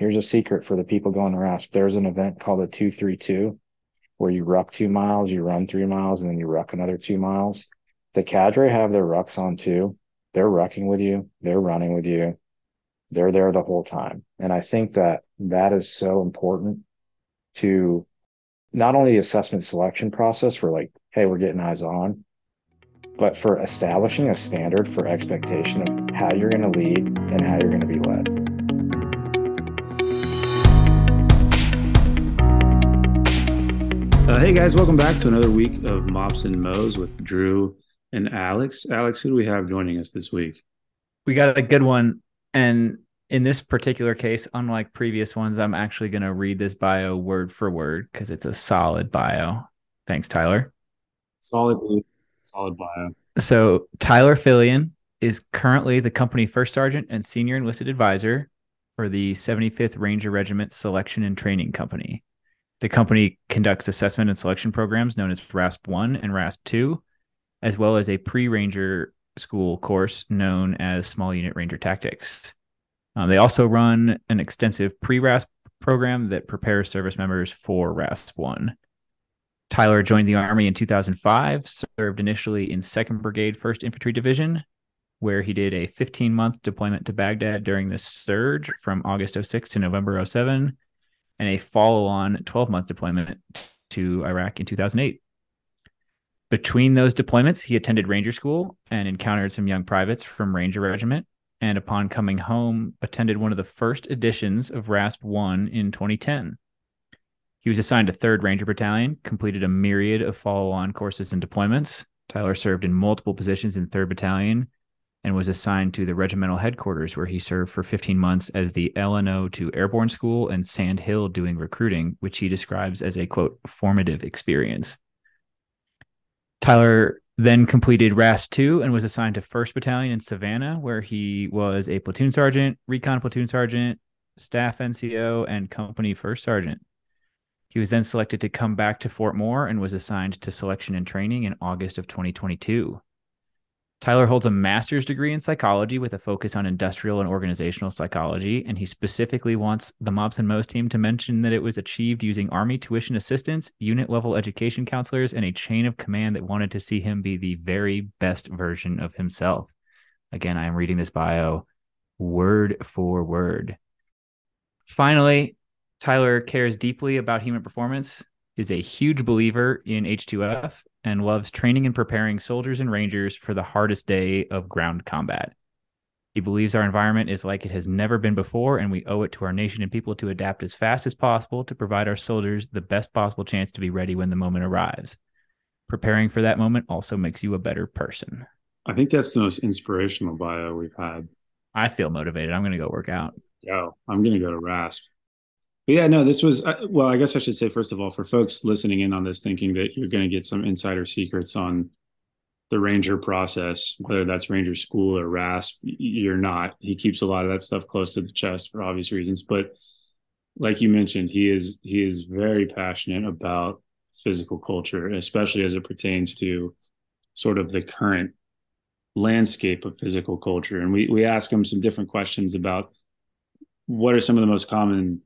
here's a secret for the people going to RASP. There's an event called a 232 where you ruck two miles, you run three miles, and then you ruck another two miles. The cadre have their rucks on too. They're rucking with you, they're running with you, they're there the whole time. And I think that that is so important to not only the assessment selection process for like, hey, we're getting eyes on, but for establishing a standard for expectation of how you're going to lead and how you're going to be led. Uh, hey guys, welcome back to another week of Mops and Mows with Drew and Alex. Alex, who do we have joining us this week? We got a good one. And in this particular case, unlike previous ones, I'm actually going to read this bio word for word because it's a solid bio. Thanks, Tyler. Solid, solid bio. So, Tyler Fillion is currently the company first sergeant and senior enlisted advisor for the 75th Ranger Regiment Selection and Training Company. The company conducts assessment and selection programs known as RASP 1 and RASP 2, as well as a pre Ranger school course known as Small Unit Ranger Tactics. Um, they also run an extensive pre RASP program that prepares service members for RASP 1. Tyler joined the Army in 2005, served initially in 2nd Brigade, 1st Infantry Division, where he did a 15 month deployment to Baghdad during the surge from August 06 to November 07, and a follow on 12 month deployment to Iraq in 2008. Between those deployments, he attended Ranger School and encountered some young privates from Ranger Regiment. And upon coming home, attended one of the first editions of RASP 1 in 2010. He was assigned to 3rd Ranger Battalion, completed a myriad of follow on courses and deployments. Tyler served in multiple positions in 3rd Battalion and was assigned to the regimental headquarters, where he served for 15 months as the LNO to Airborne School and Sand Hill doing recruiting, which he describes as a quote, formative experience. Tyler then completed RASP 2 and was assigned to 1st Battalion in Savannah, where he was a platoon sergeant, recon platoon sergeant, staff NCO, and company first sergeant. He was then selected to come back to Fort Moore and was assigned to selection and training in August of 2022. Tyler holds a master's degree in psychology with a focus on industrial and organizational psychology, and he specifically wants the Mops and Mo's team to mention that it was achieved using Army tuition assistance, unit level education counselors, and a chain of command that wanted to see him be the very best version of himself. Again, I am reading this bio word for word. Finally, Tyler cares deeply about human performance, is a huge believer in H2F, and loves training and preparing soldiers and rangers for the hardest day of ground combat. He believes our environment is like it has never been before, and we owe it to our nation and people to adapt as fast as possible to provide our soldiers the best possible chance to be ready when the moment arrives. Preparing for that moment also makes you a better person. I think that's the most inspirational bio we've had. I feel motivated. I'm going to go work out. Go. I'm going to go to RASP. But yeah, no, this was, uh, well, I guess I should say, first of all, for folks listening in on this, thinking that you're going to get some insider secrets on the Ranger process, whether that's Ranger School or RASP, you're not. He keeps a lot of that stuff close to the chest for obvious reasons. But like you mentioned, he is he is very passionate about physical culture, especially as it pertains to sort of the current landscape of physical culture. And we we ask him some different questions about what are some of the most common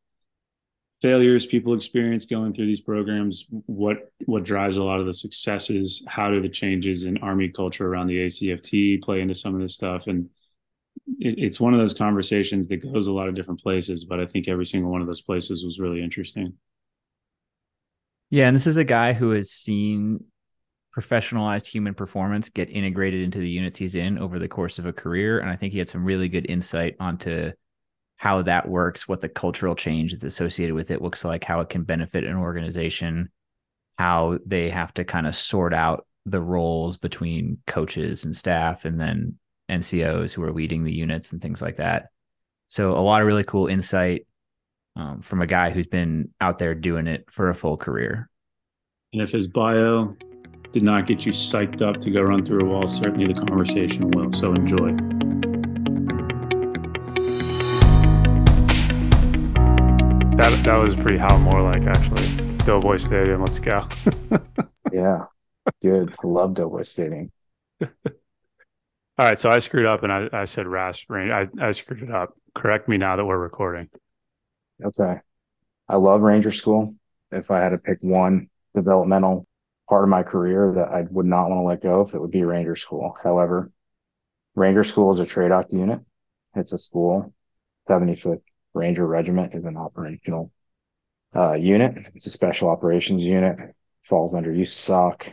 failures people experience going through these programs what what drives a lot of the successes how do the changes in army culture around the acft play into some of this stuff? And it, it's one of those conversations that goes a lot of different places but i think every single one of those places was really interesting. Yeah and this is a guy who has seen professionalized human performance get integrated into the units he's in over the course of a career and i think he had some really good insight onto how that works, what the cultural change that's associated with it looks like, how it can benefit an organization, how they have to kind of sort out the roles between coaches and staff and then NCOs who are leading the units and things like that. So a lot of really cool insight um, from a guy who's been out there doing it for a full career. And if his bio did not get you psyched up to go run through a wall, certainly the conversation will. So enjoy. That that was pretty Hal Moore like actually. Doughboy Stadium, let's go. yeah, good. I love Doughboy Stadium. All right, so I screwed up and I, I said RASP range. I, I screwed it up. Correct me now that we're recording. Okay. I love Ranger School. If I had to pick one developmental part of my career that I would not want to let go of, it would be Ranger School. However, Ranger School is a TRADOC unit. It's a school. 75th Ranger Regiment is an operational uh, unit. It's a special operations unit. Falls under USASOC.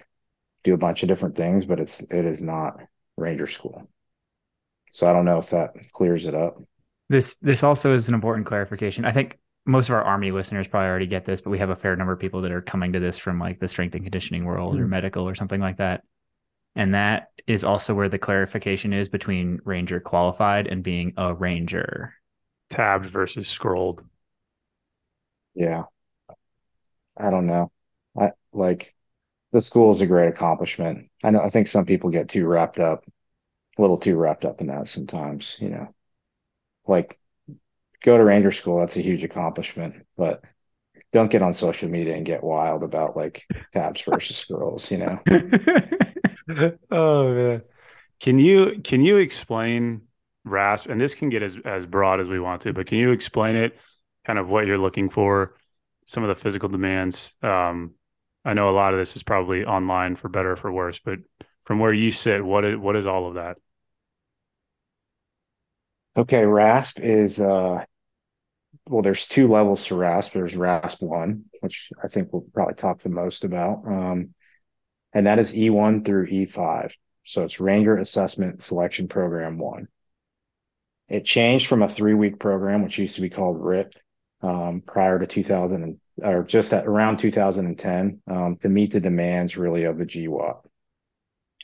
Do a bunch of different things, but it's it is not Ranger School. So I don't know if that clears it up. This this also is an important clarification. I think most of our army listeners probably already get this, but we have a fair number of people that are coming to this from like the strength and conditioning world mm-hmm. or medical or something like that. And that is also where the clarification is between ranger qualified and being a ranger. Tabbed versus scrolled. Yeah. I don't know. I like the school is a great accomplishment. I know I think some people get too wrapped up, a little too wrapped up in that sometimes, you know. Like go to ranger school, that's a huge accomplishment, but don't get on social media and get wild about like tabs versus scrolls, you know. oh man. Can you can you explain RASP? And this can get as, as broad as we want to, but can you explain it, kind of what you're looking for, some of the physical demands? Um, I know a lot of this is probably online for better or for worse, but from where you sit, what is what is all of that? Okay, RASP is uh well, there's two levels to RASP. There's RASP one, which I think we'll probably talk the most about. Um, and that is E1 through E5. So it's Ranger Assessment Selection Program one. It changed from a three week program, which used to be called RIP, um, prior to 2000 or just around 2010 um, to meet the demands really of the GWOT.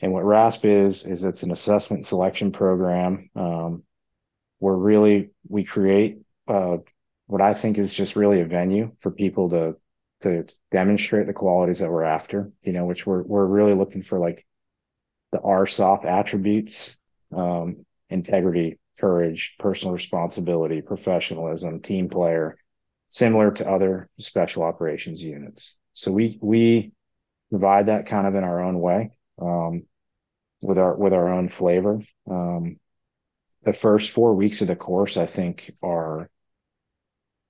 And what RASP is, is it's an assessment selection program um, where really we create uh, what I think is just really a venue for people to to demonstrate the qualities that we're after, you know, which we're we're really looking for like the RSOF attributes, um, integrity, courage, personal responsibility, professionalism, team player, similar to other special operations units. So we we provide that kind of in our own way, um, with our with our own flavor. Um, the first four weeks of the course, I think, are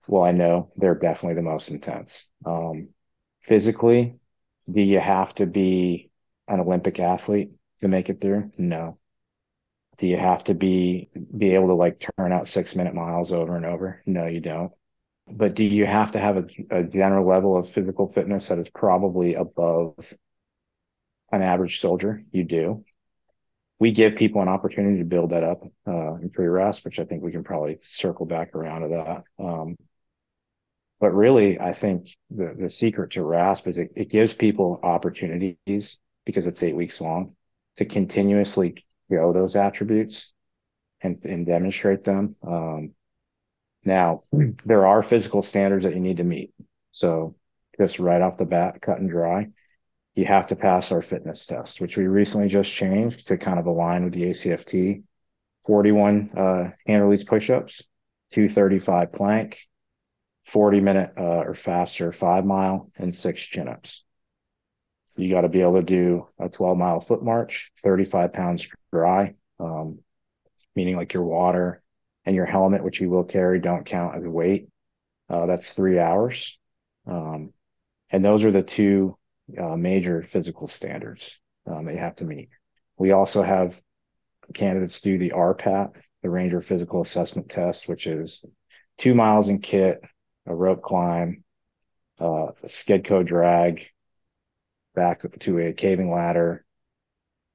well, I know they're definitely the most intense. Um, physically, do you have to be an Olympic athlete to make it through? No. Do you have to be be able to like turn out six minute miles over and over? No, you don't. But do you have to have a, a general level of physical fitness that is probably above an average soldier? You do. We give people an opportunity to build that up uh, in pre-RASP, which I think we can probably circle back around to that. Um, but really, I think the, the secret to RASP is it, it gives people opportunities because it's eight weeks long to continuously grow those attributes and, and demonstrate them. Um, now, there are physical standards that you need to meet. So just right off the bat, cut and dry, you have to pass our fitness test, which we recently just changed to kind of align with the ACFT. 41 uh, hand release push-ups, 235 plank, 40 minute uh, or faster five mile and six chin ups. You got to be able to do a 12 mile foot march, 35 pounds dry, um, meaning like your water and your helmet, which you will carry, don't count as weight. Uh, that's three hours. Um, and those are the two uh, major physical standards um, that you have to meet. We also have candidates do the RPAT, the Ranger Physical Assessment Test, which is two miles in kit, a rope climb, uh, a Skedco drag, back to a caving ladder.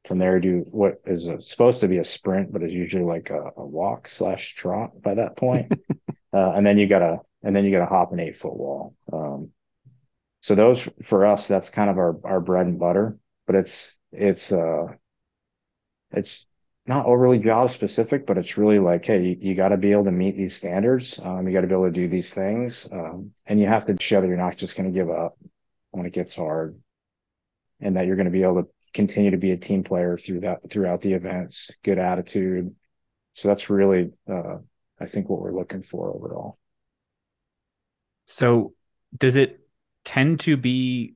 From there, do what is supposed to be a sprint, but is usually like a, a walk slash trot by that point. uh, and then you gotta, and then you gotta hop an eight foot wall. Um, so those for us, that's kind of our our bread and butter. But it's it's uh, it's not overly job specific, but it's really like, hey, you, you got to be able to meet these standards. Um, you got to be able to do these things, um, and you have to show that you're not just going to give up when it gets hard, and that you're going to be able to continue to be a team player through that throughout the events. Good attitude. So that's really, uh, I think, what we're looking for overall. So, does it tend to be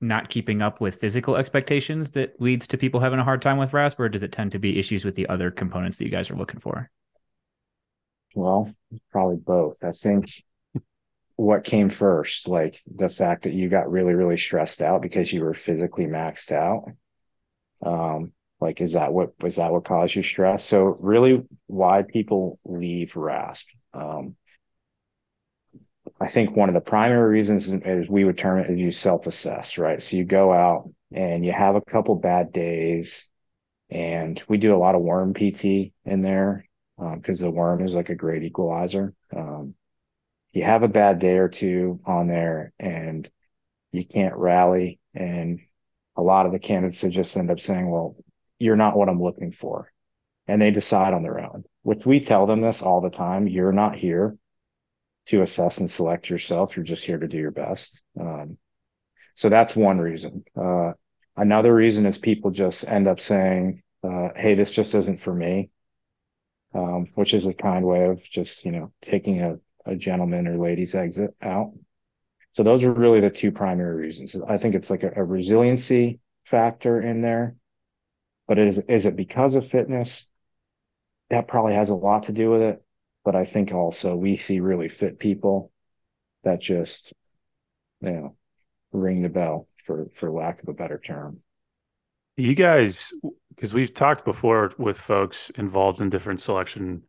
not keeping up with physical expectations that leads to people having a hard time with RASP, or does it tend to be issues with the other components that you guys are looking for? Well, probably both. I think what came first? Like the fact that you got really, really stressed out because you were physically maxed out. Um, like, is that what was that what caused you stress? So really why people leave RASP. Um, I think one of the primary reasons is, is we would term it as you self-assess, right? So you go out and you have a couple bad days and we do a lot of worm PT in there because um, the worm is like a great equalizer. Um, you have a bad day or two on there and you can't rally and a lot of the candidates just end up saying, well, you're not what I'm looking for. And they decide on their own, which we tell them this all the time. You're not here to assess and select yourself. You're just here to do your best. Um, so that's one reason. Uh, another reason is people just end up saying, uh, Hey, this just isn't for me. Um, which is a kind way of just, you know, taking a, a gentleman or ladies exit out. So those are really the two primary reasons. I think it's like a, a resiliency factor in there, but is, is it because of fitness? That probably has a lot to do with it. But I think also we see really fit people that just, you know, ring the bell for, for lack of a better term. You guys, because we've talked before with folks involved in different selection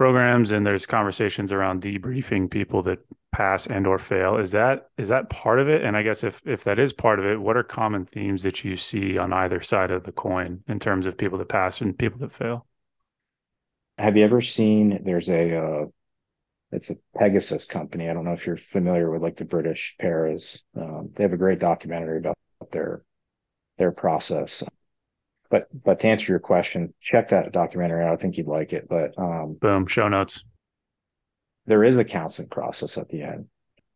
programs and there's conversations around debriefing people that pass and or fail. Is that is that part of it? And i guess if if that is part of it what are common themes that you see on either side of the coin in terms of people that pass and people that fail? Have you ever seen there's a uh it's a pegasus company. I don't know if you're familiar with like the british paras um, they have a great documentary about their their process but but to answer your question, check that documentary out. I think you'd like it. But um, boom, show notes. There is a counseling process at the end,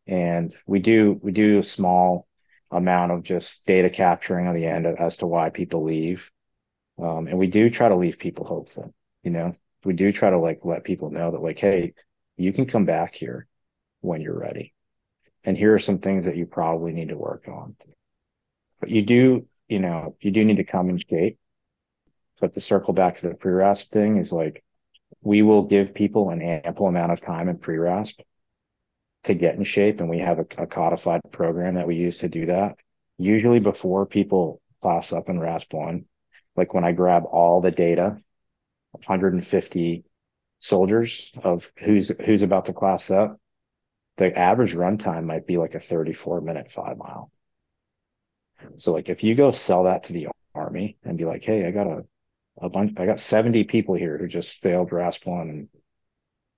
and we do we do a small amount of just data capturing on the end as to why people leave, um, and we do try to leave people hopeful. You know, we do try to like let people know that like, hey, you can come back here when you're ready, and here are some things that you probably need to work on. But you do, you know, you do need to come in shape but to circle back to the pre-rasp thing is like we will give people an ample amount of time in pre-rasp to get in shape and we have a, a, codified program that we use to do that. Usually before people class up in rasp one like when i grab all the data 150 soldiers of who's who's about to class up the average run time might be like a 34 minute five mile. So like if you go sell that to the army and be like hey i got a a bunch i got 70 people here who just failed rasp one. And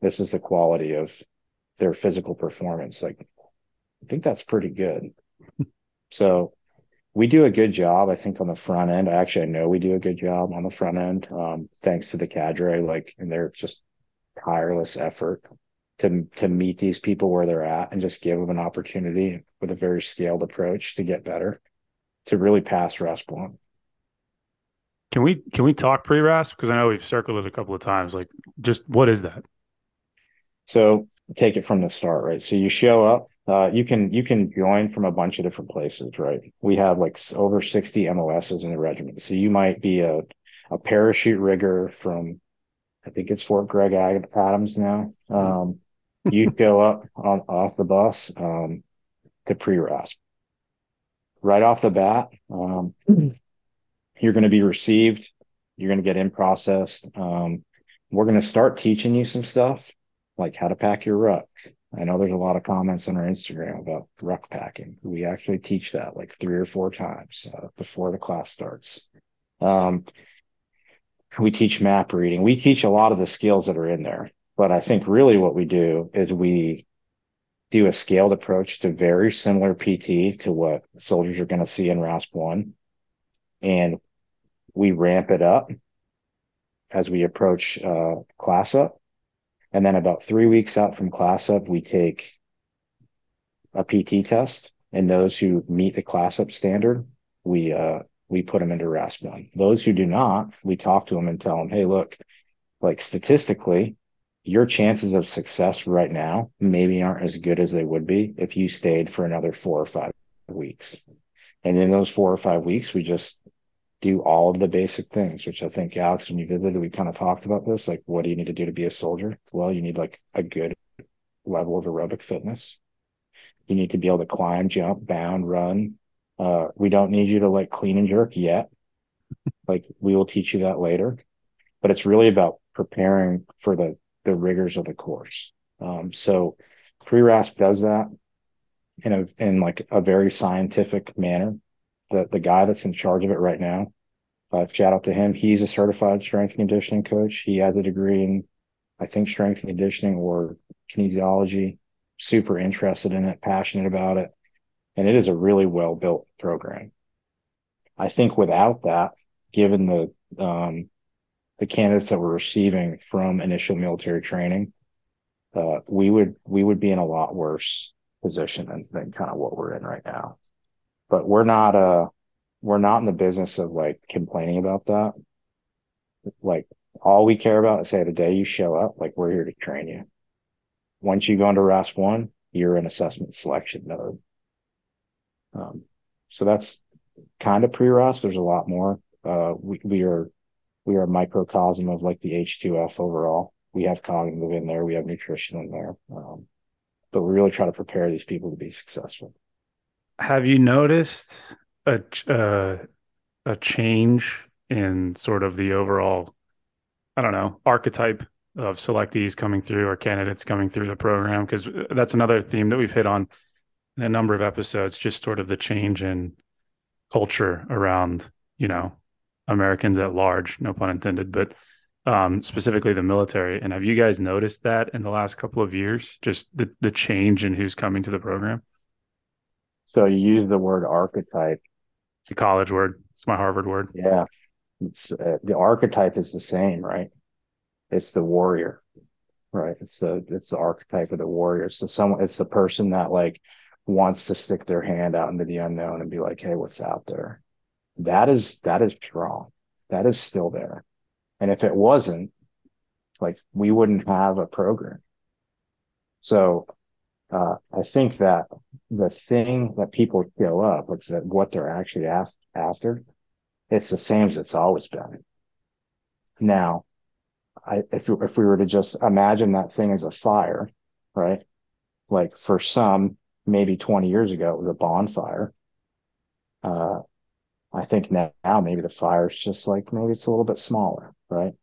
this is the quality of their physical performance. Like i think that's pretty good. So we do a good job i think on the front end. Actually i know we do a good job on the front end um, thanks to the cadre like and their just tireless effort to to meet these people where they're at and just give them an opportunity with a very scaled approach to get better to really pass rasp one can we can we talk pre-rasp? Because I know we've circled it a couple of times. Like, just what is that? So take it from the start, right? So you show up. Uh, you can you can join from a bunch of different places, right? We have like over sixty MOSs in the regiment. So you might be a a parachute rigger from, I think it's Fort Gregg Adams now. Um, you go up on off the bus um, to pre-rasp. Right off the bat, um, you're going to be received. You're going to get in processed. Um, we're going to start teaching you some stuff like how to pack your ruck. I know there's a lot of comments on our Instagram about ruck packing. We actually teach that like three or four times uh, before the class starts. Um, we teach map reading. We teach a lot of the skills that are in there. But I think really what we do is we do a scaled approach to very similar PT to what soldiers are going to see in RASP 1. And we ramp it up as we approach uh, class up. And then about three weeks out from class up, we take a PT test. And those who meet the class up standard, we uh, we put them into RASP one. Those who do not, we talk to them and tell them, hey, look, like statistically, your chances of success right now maybe aren't as good as they would be if you stayed for another four or five weeks. And in those four or five weeks, we just do all of the basic things, which I think Alex, when you visited, we kind of talked about this. Like, what do you need to do to be a soldier? Well, you need like a good level of aerobic fitness. You need to be able to climb, jump, bound, run. Uh, we don't need you to like clean and jerk yet. like we will teach you that later, but it's really about preparing for the the rigors of the course. Um, so pre-RASP does that in a in like a very scientific manner. The the guy that's in charge of it right now, uh, shout out to him. He's a certified strength conditioning coach. He has a degree in, I think, strength conditioning or kinesiology. Super interested in it, passionate about it, and it is a really well built program. I think without that, given the um, the candidates that we're receiving from initial military training, uh, we would we would be in a lot worse position than, than kind of what we're in right now. But we're not uh we're not in the business of like complaining about that. Like all we care about is say the day you show up, like we're here to train you. Once you go into RASP one, you're in assessment selection mode. Um, so that's kind of pre-RASP. There's a lot more. Uh, we, we are we are a microcosm of like the H2F overall. We have cognitive in there, we have nutrition in there, um, but we really try to prepare these people to be successful. Have you noticed a uh, a change in sort of the overall, I don't know, archetype of selectees coming through or candidates coming through the program? Because that's another theme that we've hit on in a number of episodes. Just sort of the change in culture around, you know, Americans at large, no pun intended, but um, specifically the military. And have you guys noticed that in the last couple of years, just the, the change in who's coming to the program? So you use the word archetype. It's a college word. It's my Harvard word. Yeah. It's uh, the archetype is the same, right? It's the warrior, right? It's the, it's the archetype of the warrior. The someone, it's the person that like wants to stick their hand out into the unknown and be like, Hey, what's out there? that is that is strong. That is still there. And if it wasn't, like we wouldn't have a program. So uh, I think that the thing that people show up, which that what they're actually after, it's the same as it's always been. Now, I, if if we were to just imagine that thing as a fire, right? Like for some, maybe 20 years ago, it was a bonfire. Uh, I think now, now maybe the fire is just like maybe it's a little bit smaller, right?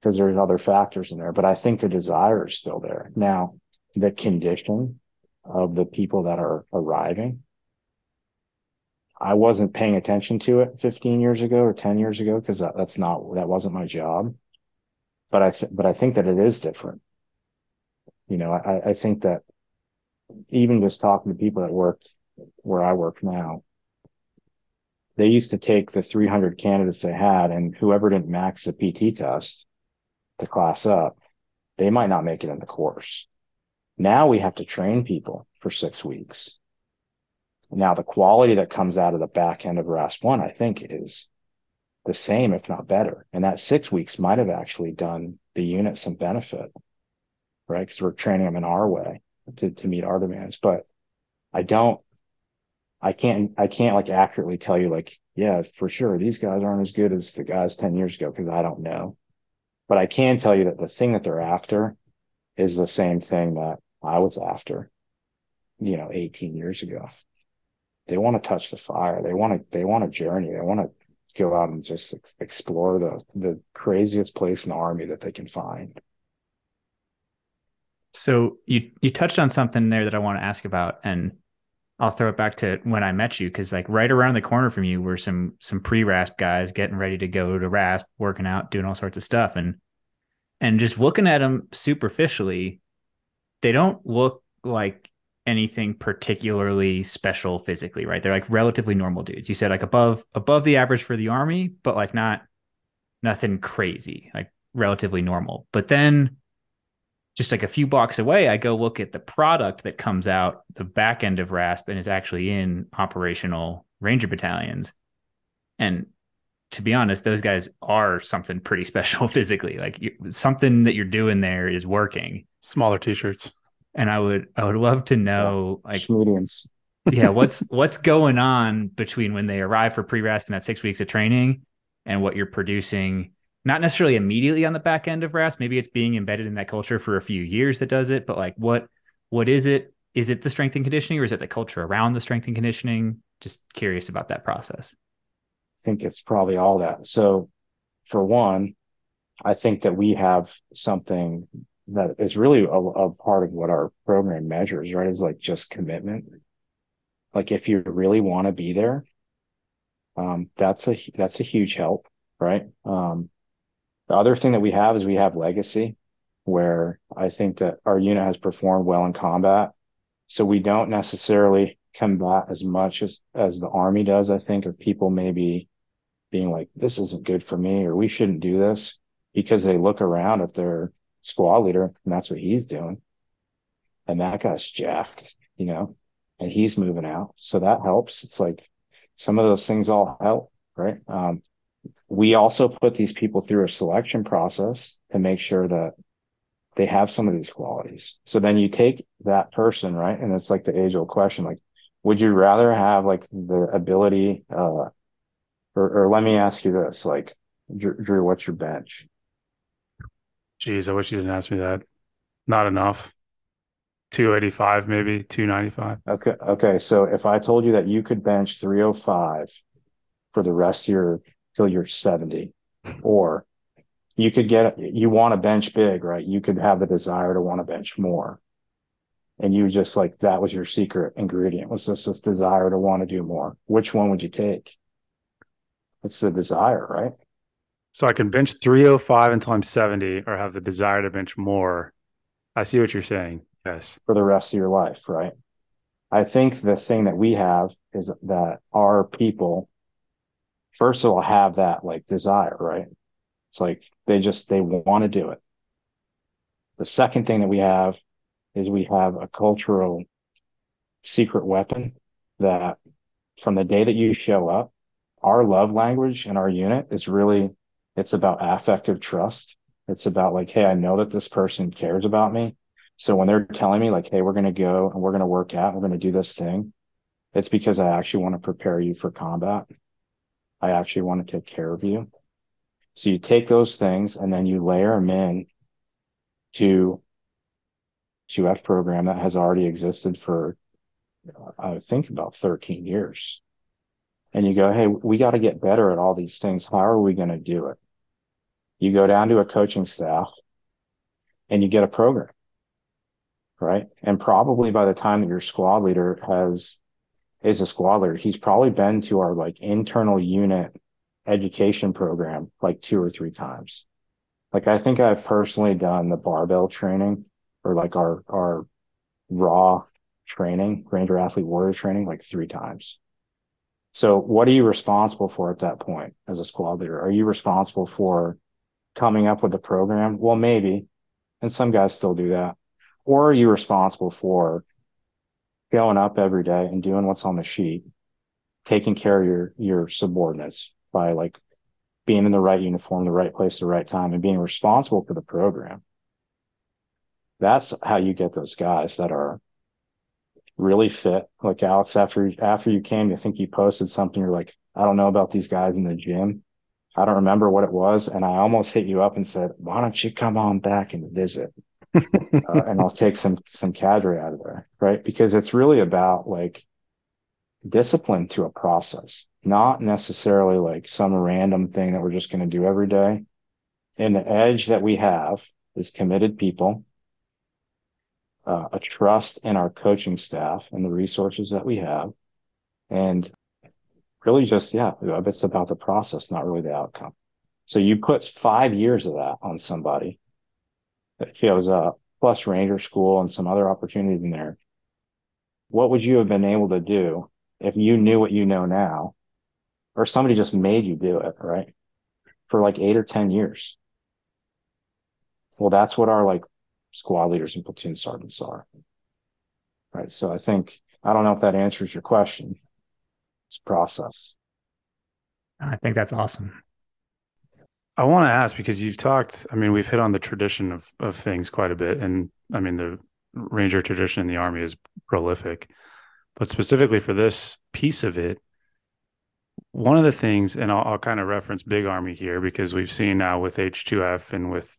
Because there's other factors in there, but I think the desire is still there. Now, the condition of the people that are arriving, I wasn't paying attention to it 15 years ago or 10 years ago because that, that's not that wasn't my job. But I th- but I think that it is different. You know, I, I think that even just talking to people that work where I work now, they used to take the 300 candidates they had and whoever didn't max the PT test to class up, they might not make it in the course. Now we have to train people for six weeks. Now the quality that comes out of the back end of RASP one, I think is the same, if not better. And that six weeks might have actually done the unit some benefit, right? Because we're training them in our way to, to meet our demands. But I don't I can't I can't like accurately tell you like yeah for sure these guys aren't as good as the guys 10 years ago because I don't know but I can tell you that the thing that they're after is the same thing that I was after you know 18 years ago. They want to touch the fire. They want to they want a journey. They want to go out and just explore the the craziest place in the army that they can find. So you you touched on something there that I want to ask about and I'll throw it back to when I met you because like right around the corner from you were some some pre rasp guys getting ready to go to rasp, working out, doing all sorts of stuff, and and just looking at them superficially, they don't look like anything particularly special physically, right? They're like relatively normal dudes. You said like above above the average for the army, but like not nothing crazy, like relatively normal. But then just like a few blocks away, I go look at the product that comes out the back end of RASP and is actually in operational Ranger battalions. And to be honest, those guys are something pretty special physically. Like you, something that you're doing there is working. Smaller t-shirts. And I would, I would love to know, yeah, like mediums. yeah, what's what's going on between when they arrive for pre-RASP and that six weeks of training and what you're producing not necessarily immediately on the back end of RASP. Maybe it's being embedded in that culture for a few years that does it, but like what what is it? Is it the strength and conditioning or is it the culture around the strength and conditioning? Just curious about that process. I think it's probably all that. So, for one, I think that we have something that is really a, a part of what our program measures, right? Is like just commitment. Like if you really want to be there, um, that's a that's a huge help, right? Um, the other thing that we have is we have legacy, where I think that our unit has performed well in combat, so we don't necessarily combat as much as as the army does. I think, of people maybe being like, "This isn't good for me," or "We shouldn't do this," because they look around at their squad leader, and that's what he's doing, and that guy's jacked, you know, and he's moving out, so that helps. It's like some of those things all help, right? Um, we also put these people through a selection process to make sure that they have some of these qualities. So then you take that person, right? And it's like the age old question, like, would you rather have like the ability, uh, or, or let me ask you this, like, Drew, Drew, what's your bench? Jeez, I wish you didn't ask me that. Not enough. 285, maybe 295. Okay. Okay. So if I told you that you could bench 305 for the rest of your till you're 70, or you could get you want to bench big, right? You could have the desire to want to bench more. And you just like that was your secret ingredient was just this desire to want to do more. Which one would you take? It's the desire, right? So I can bench 305 until I'm 70 or have the desire to bench more. I see what you're saying. Yes. For the rest of your life, right? I think the thing that we have is that our people, first of all, have that like desire, right? It's like they just, they want to do it. The second thing that we have is we have a cultural secret weapon that from the day that you show up, our love language in our unit is really, it's about affective trust. It's about like, hey, I know that this person cares about me. So when they're telling me like, hey, we're going to go and we're going to work out, we're going to do this thing, it's because I actually want to prepare you for combat. I actually want to take care of you. So you take those things and then you layer them in to 2F program that has already existed for, I think about 13 years. And you go, Hey, we got to get better at all these things. How are we going to do it? You go down to a coaching staff and you get a program right? And probably by the time that your squad leader has is a squad leader, he's probably been to our like internal unit education program like two or three times. Like I think I've personally done the barbell training or like our our raw training, Ranger athlete warrior training like three times. So what are you responsible for at that point as a squad leader? Are you responsible for coming up with the program? Well, maybe. And some guys still do that or are you responsible for going up every day and doing what's on the sheet, taking care of your your subordinates by like being in the right uniform, the right place, the right time, and being responsible for the program. That's how you get those guys that are really fit. Like Alex, after after you came, I think you posted something. You're like, I don't know about these guys in the gym. I don't remember what it was, and I almost hit you up and said, "Why don't you come on back and visit?" uh, and I'll take some some cadre out of there, right? Because it's really about like discipline to a process, not necessarily like some random thing that we're just going to do every day. And the edge that we have is committed people, uh, a trust in our coaching staff and the resources that we have, and really just yeah, it's about the process, not really the outcome. So you put five years of that on somebody that shows up, plus Ranger School and some other opportunities in there. What would you have been able to do if you knew what you know now, or somebody just made you do it, right? For like eight or 10 years. Well, that's what our like squad leaders and platoon sergeants are. Right. So I think, I don't know if that answers your question. It's process. I think that's awesome. I want to ask because you've talked. I mean, we've hit on the tradition of of things quite a bit, and I mean the ranger tradition in the army is prolific. But specifically for this piece of it, one of the things, and I'll, I'll kind of reference Big Army here because we've seen now with H2F and with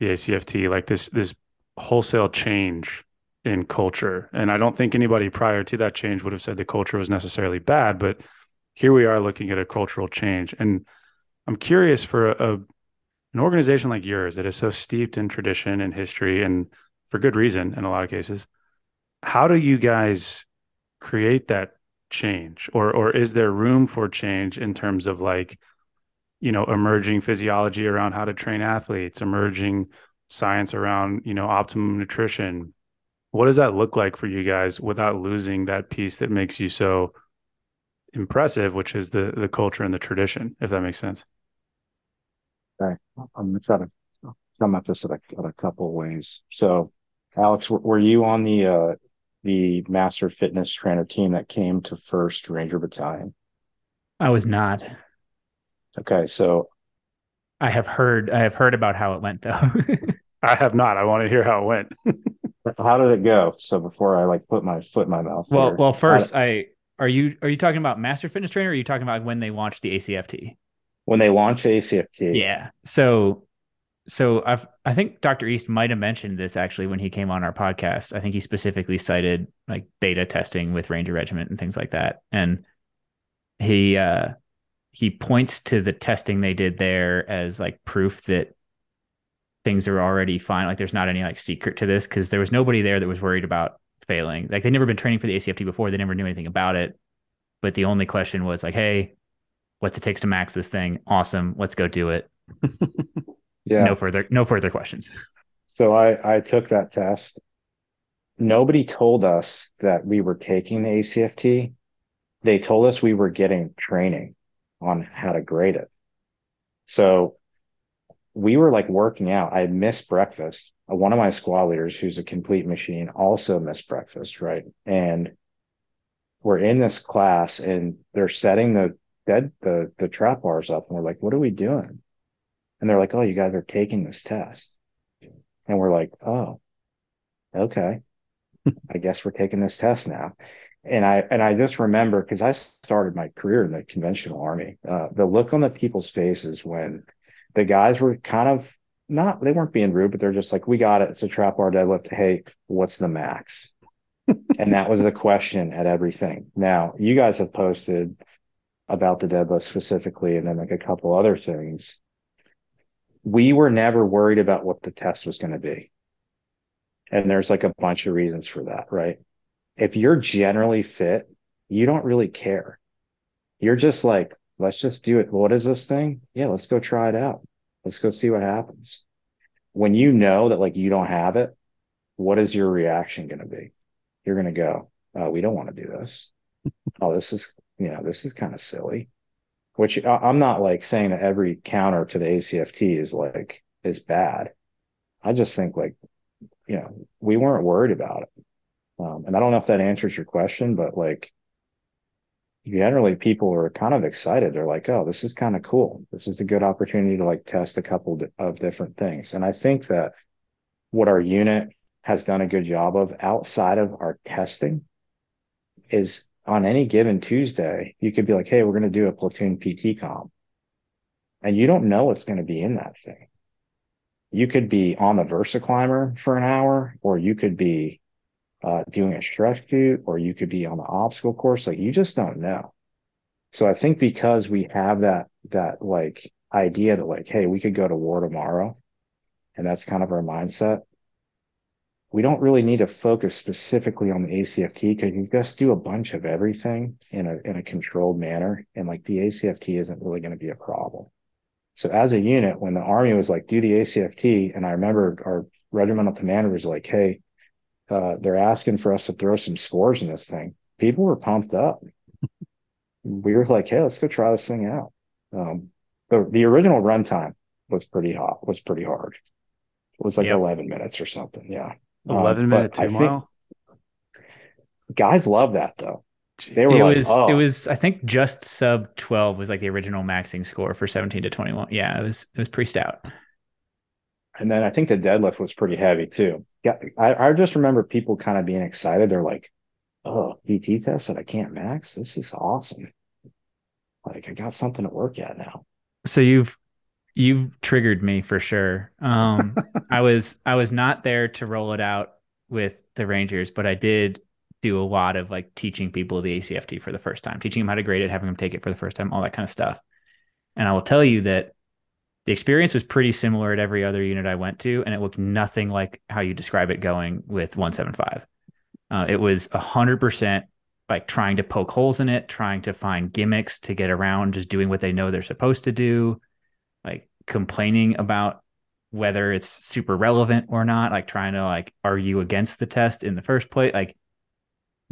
the ACFT, like this this wholesale change in culture. And I don't think anybody prior to that change would have said the culture was necessarily bad, but here we are looking at a cultural change. And I'm curious for a, a an organization like yours that is so steeped in tradition and history and for good reason in a lot of cases, how do you guys create that change or or is there room for change in terms of like you know emerging physiology around how to train athletes emerging science around you know optimum nutrition. What does that look like for you guys without losing that piece that makes you so impressive which is the the culture and the tradition if that makes sense? Okay i'm gonna try to come at this in a, in a couple ways. So alex were you on the uh the master fitness trainer team that came to first ranger battalion? I was not okay so i have heard i have heard about how it went though. I have not. I want to hear how it went. How did it go? So before i like put my foot in my mouth well here, well first I, I are you are you talking about master fitness trainer or are you talking about when they launched the acft when they launched the acft yeah. So so I've I think Dr. East might have mentioned this actually when he came on our podcast. I think he specifically cited like beta testing with Ranger Regiment and things like that. And he uh he points to the testing they did there as like proof that things are already fine. Like there's not any like secret to this because there was nobody there that was worried about failing. Like they'd never been training for the ACFT before. They never knew anything about it. But the only question was like, hey, what's it takes to max this thing? Awesome. Let's go do it. Yeah. No further no further questions. So I I took that test. Nobody told us that we were taking the ACFT. They told us we were getting training on how to grade it. So we were like working out. I missed breakfast. One of my squad leaders, who's a complete machine, also missed breakfast, right? And we're in this class and they're setting the dead the the trap bars up and we're like, what are we doing? And they're like, oh, you guys are taking this test. And we're like, oh, okay. I guess we're taking this test now. And I and I just remember because I started my career in the conventional army, uh, the look on the people's faces when the guys were kind of not they weren't being rude, but they're just like, we got it. It's a trap bar deadlift. Hey, what's the max? and that was the question at everything. Now you guys have posted about the deadlift specifically, and then like a couple other things we were never worried about what the test was going to be. And there's like a bunch of reasons for that, right? If you're generally fit, you don't really care. You're just like, let's just do it. What is this thing? Yeah, let's go try it out. Let's go see what happens. When you know that like you don't have it, what is your reaction going to be? You're going to go, oh, we don't want to do this. oh, this is, you know, this is kind of silly which I'm not like saying that every counter to the ACFT is like is bad. I just think like, you know, we weren't worried about it. Um, and I don't know if that answers your question, but like generally people are kind of excited. They're like, oh, this is kind of cool. This is a good opportunity to like test a couple of different things. And I think that what our unit has done a good job of outside of our testing is on any given Tuesday, you could be like, hey, we're going to do a platoon PT comp. And you don't know what's going to be in that thing. You could be on the Versa climber for an hour, or you could be uh, doing a stress shoot, or you could be on the obstacle course. Like you just don't know. So I think because we have that that like idea that like, hey, we could go to war tomorrow, and that's kind of our mindset we don't really need to focus specifically on the ACFT because you just do a bunch of everything in a in a controlled manner, and like the ACFT isn't really going to be a problem. So as a unit, when the army was like, do the ACFT, and I remember our regimental commander was like, hey, uh, they're asking for us to throw some scores in this thing. People were pumped up. we were like, hey, let's go try this thing out. Um, the, the original runtime was pretty hot, was pretty hard. It was like yep. 11 minutes or something. Yeah. 11 um, minute two mile. Guys love that though. They were it like, was oh. it was I think just sub 12 was like the original maxing score for 17 to 21. Yeah, it was it was pretty stout. And then I think the deadlift was pretty heavy too. Yeah, I, I just remember people kind of being excited. They're like, "Oh, PT test that I can't max. This is awesome. Like I got something to work at now." So you've you've triggered me for sure. Um, I was I was not there to roll it out with the Rangers, but I did do a lot of like teaching people the ACFT for the first time, teaching them how to grade it, having them take it for the first time, all that kind of stuff. And I will tell you that the experience was pretty similar at every other unit I went to, and it looked nothing like how you describe it going with 175. Uh, it was 100% like trying to poke holes in it, trying to find gimmicks to get around just doing what they know they're supposed to do, like complaining about whether it's super relevant or not, like trying to like argue against the test in the first place, like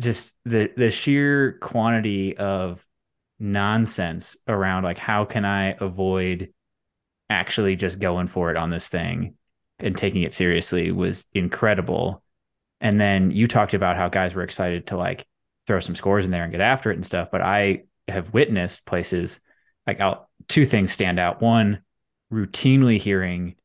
just the the sheer quantity of nonsense around like how can I avoid actually just going for it on this thing and taking it seriously was incredible. And then you talked about how guys were excited to like throw some scores in there and get after it and stuff. But I have witnessed places like I'll, two things stand out. One, routinely hearing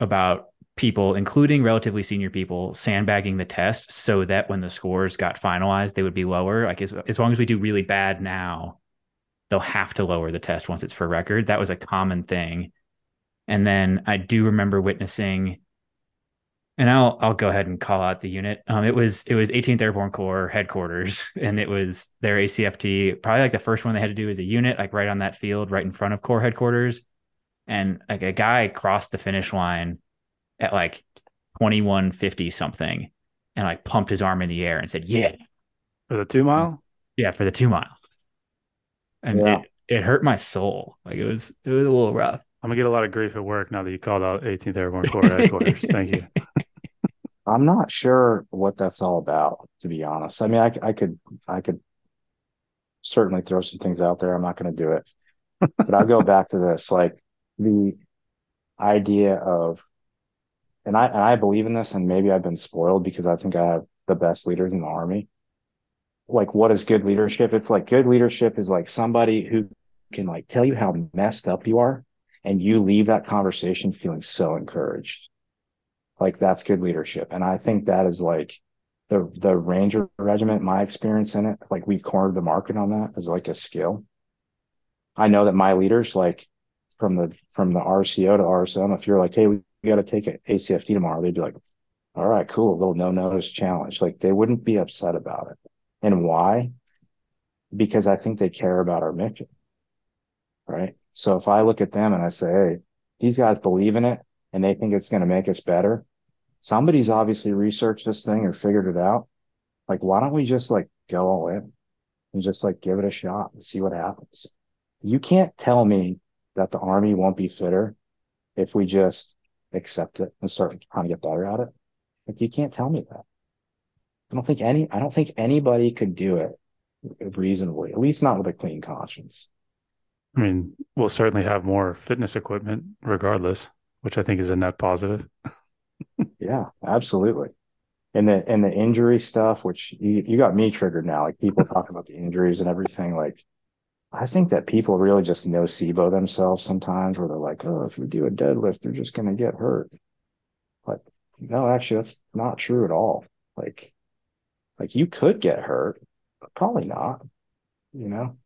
about people, including relatively senior people, sandbagging the test so that when the scores got finalized, they would be lower. Like as, as long as we do really bad now, they'll have to lower the test once it's for record. That was a common thing. And then I do remember witnessing and I'll I'll go ahead and call out the unit. Um, it was it was 18th Airborne Corps headquarters, and it was their ACFT. Probably like the first one they had to do as a unit, like right on that field, right in front of Corps headquarters. And like a guy crossed the finish line at like 2150 something, and like pumped his arm in the air and said, "Yeah." For the two mile. Yeah, for the two mile. And yeah. it it hurt my soul. Like it was it was a little rough. I'm gonna get a lot of grief at work now that you called out 18th Airborne Corps headquarters. Thank you. I'm not sure what that's all about, to be honest. I mean, I, I could, I could certainly throw some things out there. I'm not going to do it, but I'll go back to this, like the idea of, and I, and I believe in this, and maybe I've been spoiled because I think I have the best leaders in the army. Like, what is good leadership? It's like good leadership is like somebody who can like tell you how messed up you are, and you leave that conversation feeling so encouraged like that's good leadership. And I think that is like the the Ranger Regiment, my experience in it, like we've cornered the market on that as like a skill. I know that my leaders, like from the from the RCO to RSM, if you're like, hey, we got to take an ACFT tomorrow, they'd be like, all right, cool, a little no notice challenge. Like they wouldn't be upset about it. And why? Because I think they care about our mission. Right. So if I look at them and I say, hey, these guys believe in it, and they think it's going to make us better, somebody's obviously researched this thing or figured it out. Like, why don't we just like go all in and just like give it a shot and see what happens? You can't tell me that the army won't be fitter if we just accept it and start trying to get better at it. Like, you can't tell me that. I don't think any, I don't think anybody could do it reasonably, at least not with a clean conscience. I mean, we'll certainly have more fitness equipment regardless which I think is a net positive. yeah, absolutely. And the and the injury stuff, which you, you got me triggered now. Like people talking about the injuries and everything. Like I think that people really just nocebo themselves sometimes where they're like, oh, if you do a deadlift, you're just gonna get hurt. But no, actually that's not true at all. Like like you could get hurt, but probably not, you know?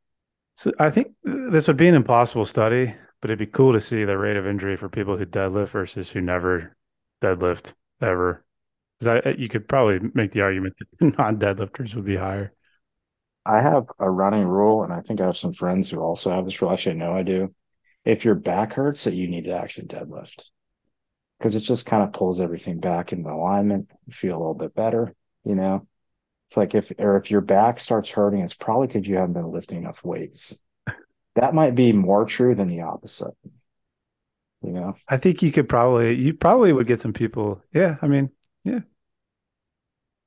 So I think this would be an impossible study but it'd be cool to see the rate of injury for people who deadlift versus who never deadlift ever. Because I, you could probably make the argument that non-deadlifters would be higher. I have a running rule, and I think I have some friends who also have this rule. Actually, I know I do. If your back hurts, that you need to actually deadlift because it just kind of pulls everything back into alignment. You feel a little bit better, you know. It's like if or if your back starts hurting, it's probably because you haven't been lifting enough weights that might be more true than the opposite. You know, I think you could probably, you probably would get some people. Yeah. I mean, yeah.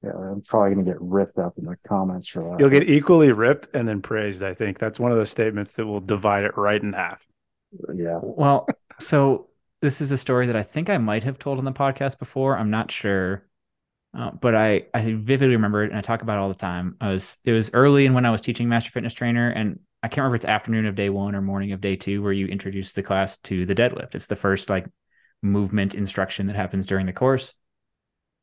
Yeah. I'm probably going to get ripped up in the comments for that. You'll get equally ripped and then praised. I think that's one of those statements that will divide it right in half. Yeah. Well, so this is a story that I think I might have told on the podcast before. I'm not sure. Uh, but I, I vividly remember it and I talk about it all the time. I was it was early and when I was teaching master fitness trainer and I can't remember it's afternoon of day one or morning of day two where you introduce the class to the deadlift. It's the first like movement instruction that happens during the course.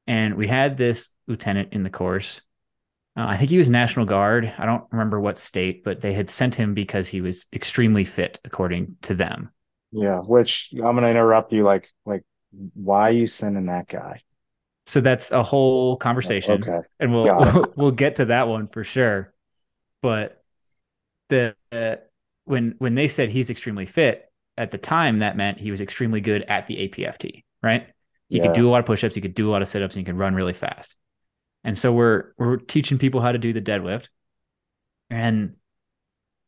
And we had this lieutenant in the course. Uh, I think he was National Guard. I don't remember what state, but they had sent him because he was extremely fit, according to them. Yeah, which I'm going to interrupt you. Like, like, why are you sending that guy? So that's a whole conversation, Okay. and we'll we'll, we'll get to that one for sure. But the uh, when when they said he's extremely fit at the time, that meant he was extremely good at the APFT, right? He Yeah. could do a lot of push-ups, he could do a lot of sit-ups, and he could run really fast. And so we're we're teaching people how to do the deadlift, and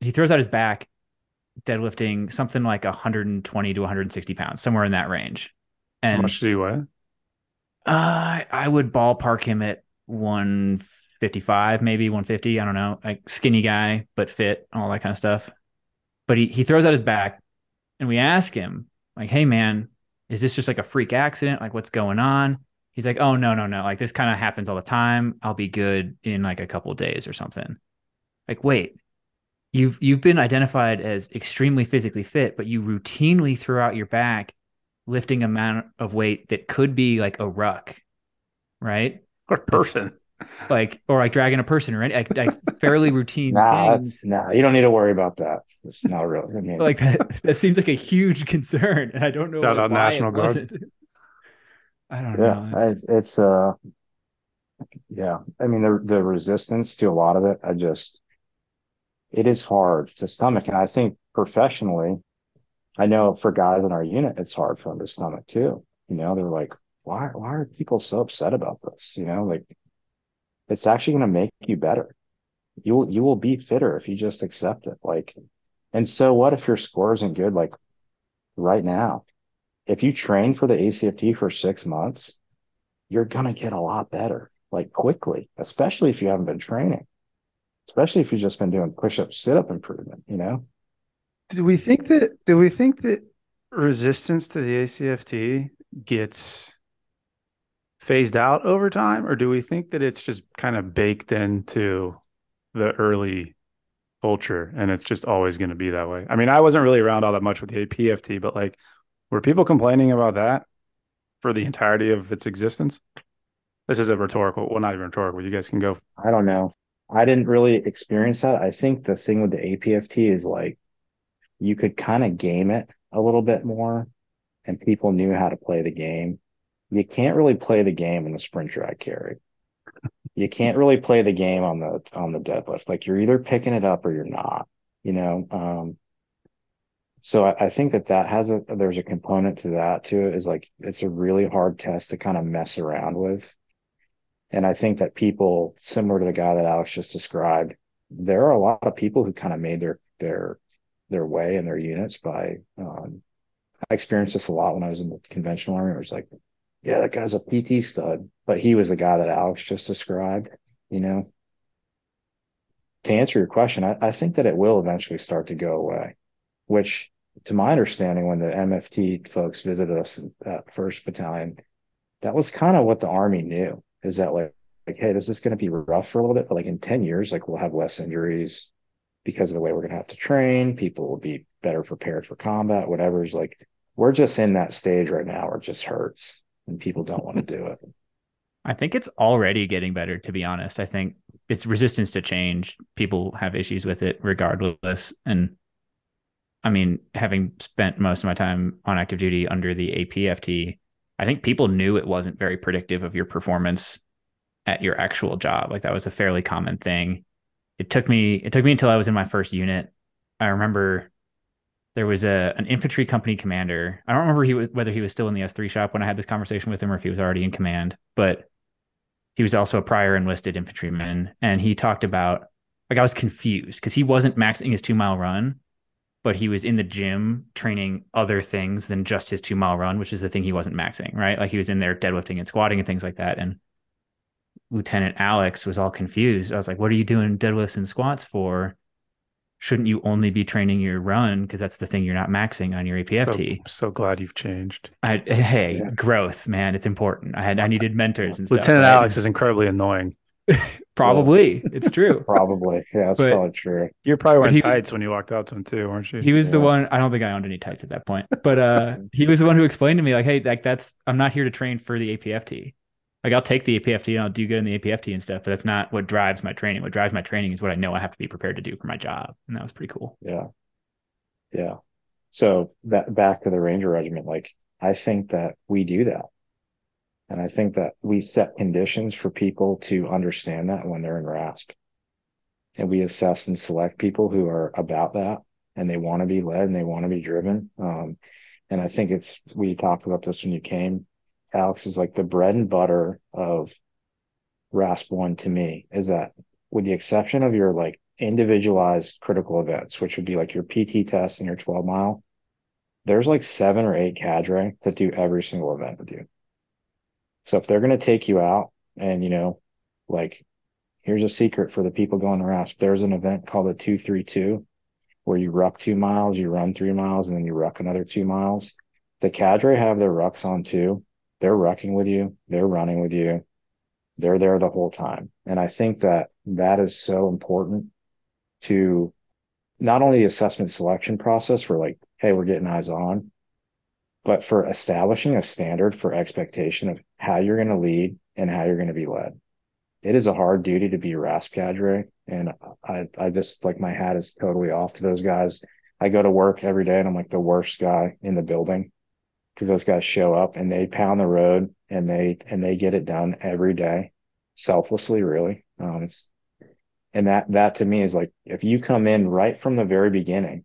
he throws out his back deadlifting something like 120 to 160 pounds, somewhere in that range. And How And much do you weigh? Uh, I would ballpark him at 155, maybe 150. I don't know. Like skinny guy, but fit, all that kind of stuff. But he, he throws out his back and we ask him, like, hey, man, is this just like a freak accident? Like, what's going on? He's like, oh, no, no, no. Like, this kind of happens all the time. I'll be good in like a couple days or something. Like, wait, you've you've been identified as extremely physically fit, but you routinely throw out your back lifting amount of weight that could be like a ruck, right? Or person? Like or like dragging a person or any like, like fairly routine Nah, things. that's, nah, you don't need to worry about that. It's not real. I mean, Like that that seems like a huge concern. And I don't know Shout like, out why National it Guard. wasn't. I don't yeah, know. It's- it's, it's uh, yeah. I mean, the the resistance to a lot of it, I just, it is hard to stomach, and I think professionally, I know for guys in our unit, it's hard for them to stomach too. You know, they're like, why why are people so upset about this? You know, like it's actually going to make you better. You will you will be fitter if you just accept it. Like, and so what if your score isn't good? Like right now, if you train for the ACFT for six months, you're gonna get a lot better, like quickly, especially if you haven't been training, especially if you've just been doing push-up, sit-up improvement, you know? Do we think that do we think that resistance to the ACFT gets phased out over time or do we think that it's just kind of baked into the early culture and it's just always going to be that way? I mean, I wasn't really around all that much with the APFT, but like were people complaining about that for the entirety of its existence? This is a rhetorical, well, not even rhetorical. You guys can go. I don't know. I didn't really experience that. I think the thing with the APFT is like you could kind of game it a little bit more and people knew how to play the game. You can't really play the game in the sprint drag carry. You can't really play the game on the on the deadlift. Like you're either picking it up or you're not, you know. Um so I, I think that that has a there's a component to that too is like it's a really hard test to kind of mess around with. And I think that people similar to the guy that Alex just described, there are a lot of people who kind of made their their their way and their units by um I experienced this a lot when I was in the conventional army. It was like, yeah, that guy's a PT stud, but he was the guy that Alex just described, you know. To answer your question, I, I think that it will eventually start to go away, which to my understanding, when the MFT folks visited us in first battalion, that was kind of what the army knew is that like, like, hey, is this is going to be rough for a little bit, but like in 10 years, like we'll have less injuries because of the way we're going to have to train. People will be better prepared for combat, whatever is like, we're just in that stage right now where it just hurts and people don't want to do it. I think it's already getting better, to be honest. I think it's resistance to change. People have issues with it regardless. And I mean, having spent most of my time on active duty under the APFT, I think people knew it wasn't very predictive of your performance at your actual job. Like that was a fairly common thing. It took me it took me until I was in my first unit. I remember there was a an infantry company commander. I don't remember he was whether he was still in the S3 shop when I had this conversation with him or if he was already in command, but he was also a prior enlisted infantryman and he talked about like I was confused because he wasn't maxing his 2 mile run but he was in the gym training other things than just his 2 mile run which is the thing he wasn't maxing, right? Like he was in there deadlifting and squatting and things like that and Lieutenant Alex was all confused. I was like, "What are you doing deadlifts and squats for? Shouldn't you only be training your run because that's the thing you're not maxing on your APFT?" So, so glad you've changed. I, hey, Yeah. growth, man, it's important. I had I needed mentors and stuff. Lieutenant right? Alex is incredibly annoying. probably it's true. Probably. Yeah, that's But- probably true. You're probably But wearing he was- tights when you walked out to him too, weren't you? He was the one. I don't think I owned any tights at that point, but uh, he was the one who explained to me like, "Hey, like that's I'm not here to train for the APFT. Like I'll take the APFT and I'll do good in the APFT and stuff, but that's not what drives my training. What drives my training is what I know I have to be prepared to do for my job, and that was pretty cool. Yeah. Yeah. So that back to the Ranger Regiment, like I think that we do that. And I think that we set conditions for people to understand that when they're in RASP. And we assess and select people who are about that and they want to be led and they want to be driven. Um, and I think it's, we talked about this when you came, Alex, is like the bread and butter of RASP one to me is that with the exception of your like individualized critical events, which would be like your PT test and your 12 mile, there's like seven or eight cadre that do every single event with you. So if they're going to take you out and, you know, like here's a secret for the people going to RASP, there's an event called the 232 where you ruck two miles, you run three miles, and then you ruck another two miles. The cadre have their rucks on too. They're rucking with you, they're running with you, they're there the whole time. And I think that that is so important to not only the assessment selection process for like, hey, we're getting eyes on, but for establishing a standard for expectation of how you're going to lead and how you're going to be led. It is a hard duty to be RASP cadre. And I, I just like my hat is totally off to those guys. I go to work every day and I'm like the worst guy in the building because those guys show up and they pound the road and they, and they get it done every day selflessly, really. Um, it's, and that, that to me is like, if you come in right from the very beginning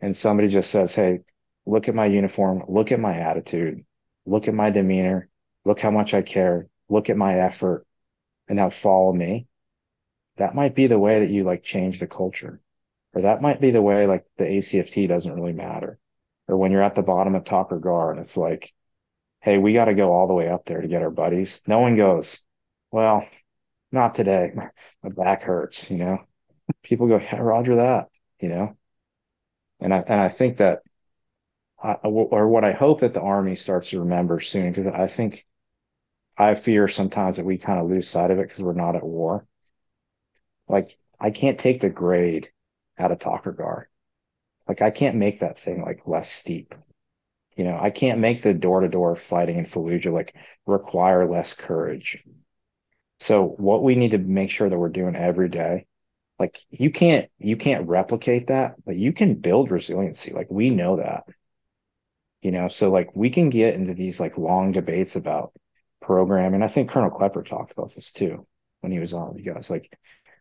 and somebody just says, Hey, look at my uniform, look at my attitude, look at my demeanor, look how much I care, look at my effort and now follow me. That might be the way that you like change the culture. Or that might be the way like the ACFT doesn't really matter. Or when you're at the bottom of Ghar and it's like, Hey, we got to go all the way up there to get our buddies. No one goes, well, not today. My back hurts, you know. People go, yeah, Roger that, you know. And I and I think that, I, or what I hope that the Army starts to remember soon, because I think, I fear sometimes that we kind of lose sight of it because we're not at war. Like I can't take the grade out of Takur Ghar. Like I can't make that thing like less steep. You know, I can't make the door to door fighting in Fallujah like require less courage. So what we need to make sure that we're doing every day, like you can't you can't replicate that, but you can build resiliency. Like we know that. You know, so like we can get into these like long debates about program. And I think Colonel Klepper talked about this too when he was on you guys. Like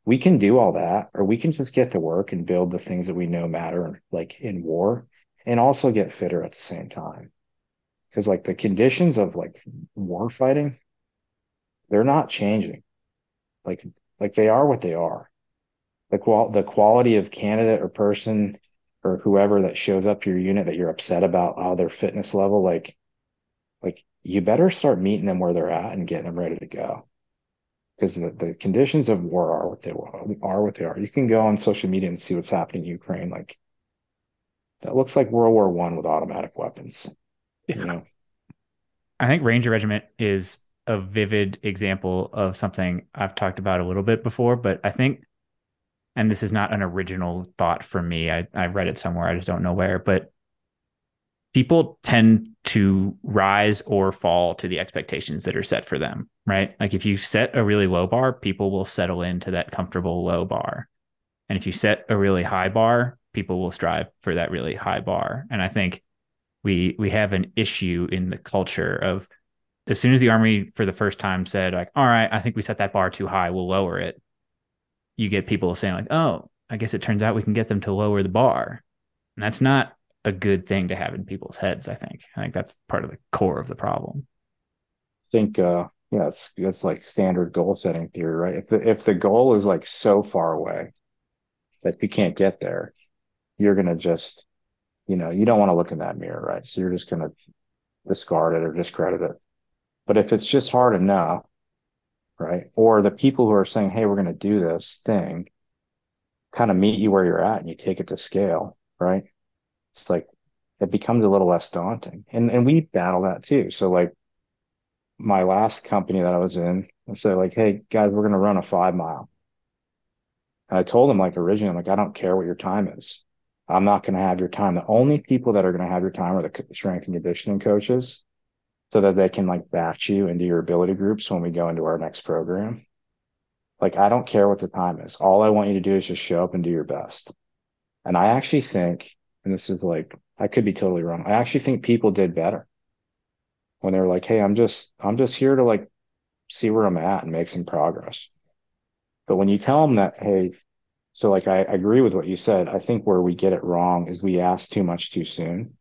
we can do all that, or we can just get to work and build the things that we know matter, like in war, and also get fitter at the same time. Because like the conditions of like war fighting they're not changing. Like like they are what they are. The qual the quality of candidate or person or whoever that shows up your unit that you're upset about oh, their fitness level, like like you better start meeting them where they're at and getting them ready to go. Because the, the conditions of war are what they are what they are. You can go on social media and see what's happening in Ukraine. Like that looks like World War One with automatic weapons. Yeah. You know? I think Ranger Regiment is a vivid example of something I've talked about a little bit before, but I think, and this is not an original thought for me. I, I read it somewhere. I just don't know where, but people tend to rise or fall to the expectations that are set for them, right? Like if you set a really low bar, people will settle into that comfortable low bar. And if you set a really high bar, people will strive for that really high bar. And I think we we have an issue in the culture of as soon as the army for the first time said like all right i think we set that bar too high we'll lower it you get people saying like oh i guess it turns out we can get them to lower the bar and that's not a good thing to have in people's heads i think i think that's part of the core of the problem i think uh yeah it's it's like standard goal setting theory right if the, if the goal is like so far away that you can't get there you're gonna just you know you don't want to look in that mirror right so you're just gonna discard it or discredit it but if it's just hard enough, right? Or the people who are saying, hey, we're to do this thing kind of meet you where you're at and you take it to scale, right? It's like it becomes a little less daunting. And and we battle that too. So like my last company that I was in, I said like, hey guys, we're gonna run a five mile. And I told them like originally, I'm like, I don't care what your time is. I'm not gonna have your time. The only people that are gonna have your time are the strength and conditioning coaches so that they can like batch you into your ability groups when we go into our next program. Like, I don't care what the time is. All I want you to do is just show up and do your best. And I actually think, and this is like, I could be totally wrong. I actually think people did better. when they're like, Hey, I'm just, I'm just here to like see where I'm at and make some progress. But when you tell them that, Hey, so like, I, I agree with what you said. I think where we get it wrong is we ask too much too soon,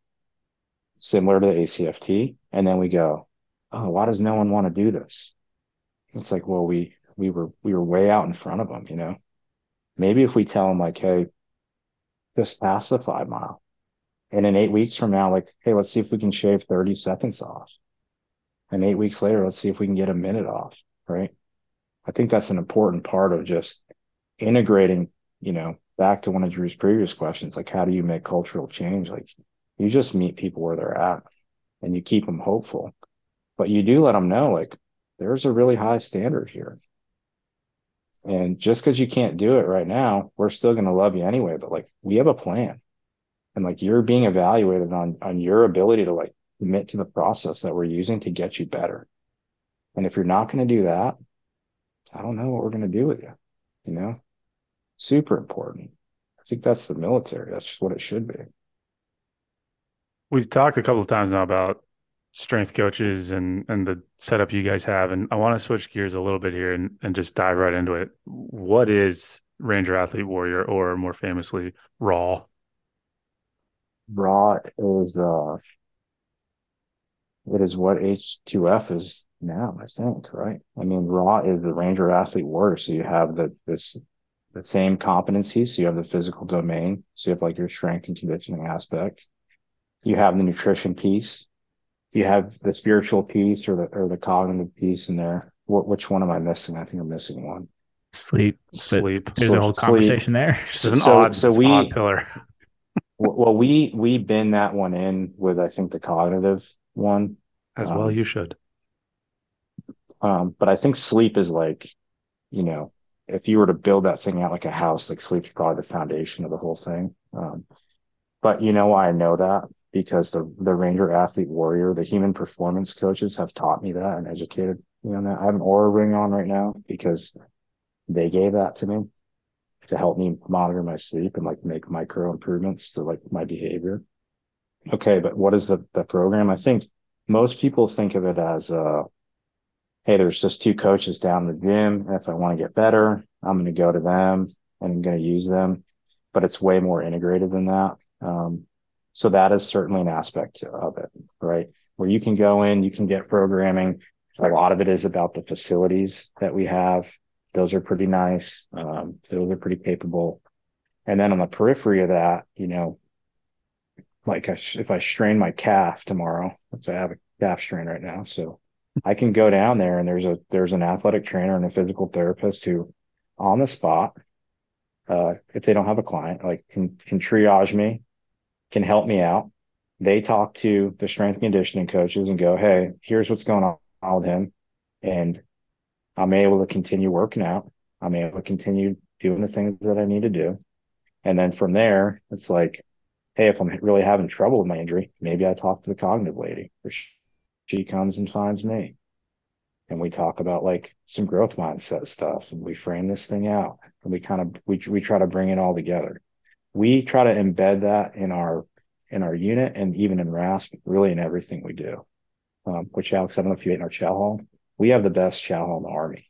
similar to the ACFT. And then we go, Oh, why does no one want to do this? It's like, well, we, we were, we were way out in front of them, you know, maybe if we tell them like, Hey, just pass the five mile. And in eight weeks from now, like, hey, let's see if we can shave 30 seconds off. And eight weeks later, let's see if we can get a minute off. Right. I think that's an important part of just integrating, you know, back to one of Drew's previous questions, like how do you make cultural change? Like you just meet people where they're at and you keep them hopeful, but you do let them know like there's a really high standard here. And just because you can't do it right now, we're still going to love you anyway. But like we have a plan and like you're being evaluated on on your ability to like commit to the process that we're using to get you better. And if you're not going to do that, I don't know what we're going to do with you. You know, super important. I think that's the military. That's just what it should be. We've talked a couple of times now about strength coaches and and the setup you guys have and I want to switch gears a little bit here and, and just dive right into it. What is Ranger Athlete Warrior or more famously Raw? Raw is uh it is what H2F is now, I think, right? I mean, Raw is the Ranger Athlete Warrior. So you have the this the same competency So you have the physical domain. So you have like your strength and conditioning aspect. You have the nutrition piece you have the spiritual piece or the or the cognitive piece in there. What which one am I missing? I think I'm missing one. Sleep. Sleep. There's a whole conversation there. This is an so, odd, so we, odd pillar. well, we we bin that one in with I think the cognitive one. As well, um, you should. Um, but I think sleep is like, you know, if you were to build that thing out like a house, like sleep's probably the foundation of the whole thing. Um, but you know why I know that? Because the the Ranger athlete warrior, the human performance coaches have taught me that and educated me on that. I have an Oura ring on right now because they gave that to me to help me monitor my sleep and like make micro improvements to like my behavior. Okay, but what is the the program? I think most people think of it as uh hey, there's just two coaches down the gym. If I want to get better, I'm going to go to them and I'm going to use them. But it's way more integrated than that. Um, so that is certainly an aspect of it, right? Where you can go in, you can get programming. A lot of it is about the facilities that we have. Those are pretty nice. Um, those are pretty capable. And then on the periphery of that, you know, like if I strain my calf tomorrow, which I have a calf strain right now, so I can go down there and there's a there's an athletic trainer and a physical therapist who, on the spot, uh, if they don't have a client, like can can triage me can help me out. They talk to the strength conditioning coaches and go, Hey, here's what's going on with him. And I'm able to continue working out. I'm able to continue doing the things that I need to do. And then from there, it's like, Hey, if I'm really having trouble with my injury, maybe I talk to the cognitive lady or she comes and finds me. And we talk about like some growth mindset stuff and we frame this thing out and we kind of, we, we try to bring it all together we try to embed that in our in our unit and even in RASP, really in everything we do. Um, which Alex, I don't know if you ate in our chow hall. We have the best chow hall in the army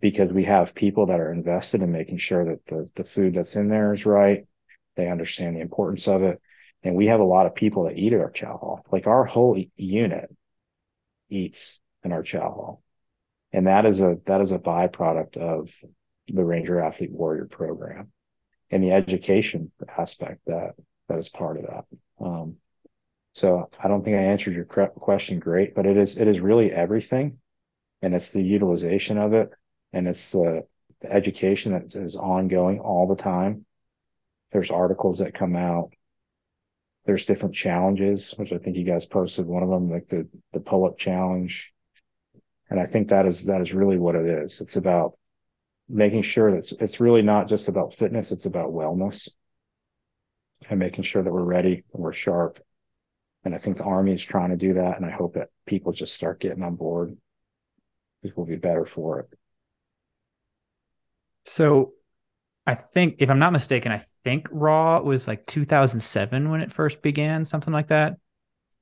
because we have people that are invested in making sure that the, the food that's in there is right. They understand the importance of it. And we have a lot of people that eat at our chow hall. Like our whole unit eats in our chow hall. And that is a, that is a byproduct of the Ranger Athlete Warrior program and the education aspect that that is part of that. Um, so I don't think I answered your question great, but it is it is really everything, and it's the utilization of it, and it's the, the education that is ongoing all the time. There's articles that come out. There's different challenges, which I think you guys posted one of them, like the the pull up challenge, and I think that is that is really what it is. It's about making sure that it's, it's really not just about fitness, it's about wellness and making sure that we're ready and we're sharp. And I think the Army is trying to do that. And I hope that people just start getting on board because we'll be better for it. So I think, if I'm not mistaken, I think Raw was like 2007 when it first began, something like that.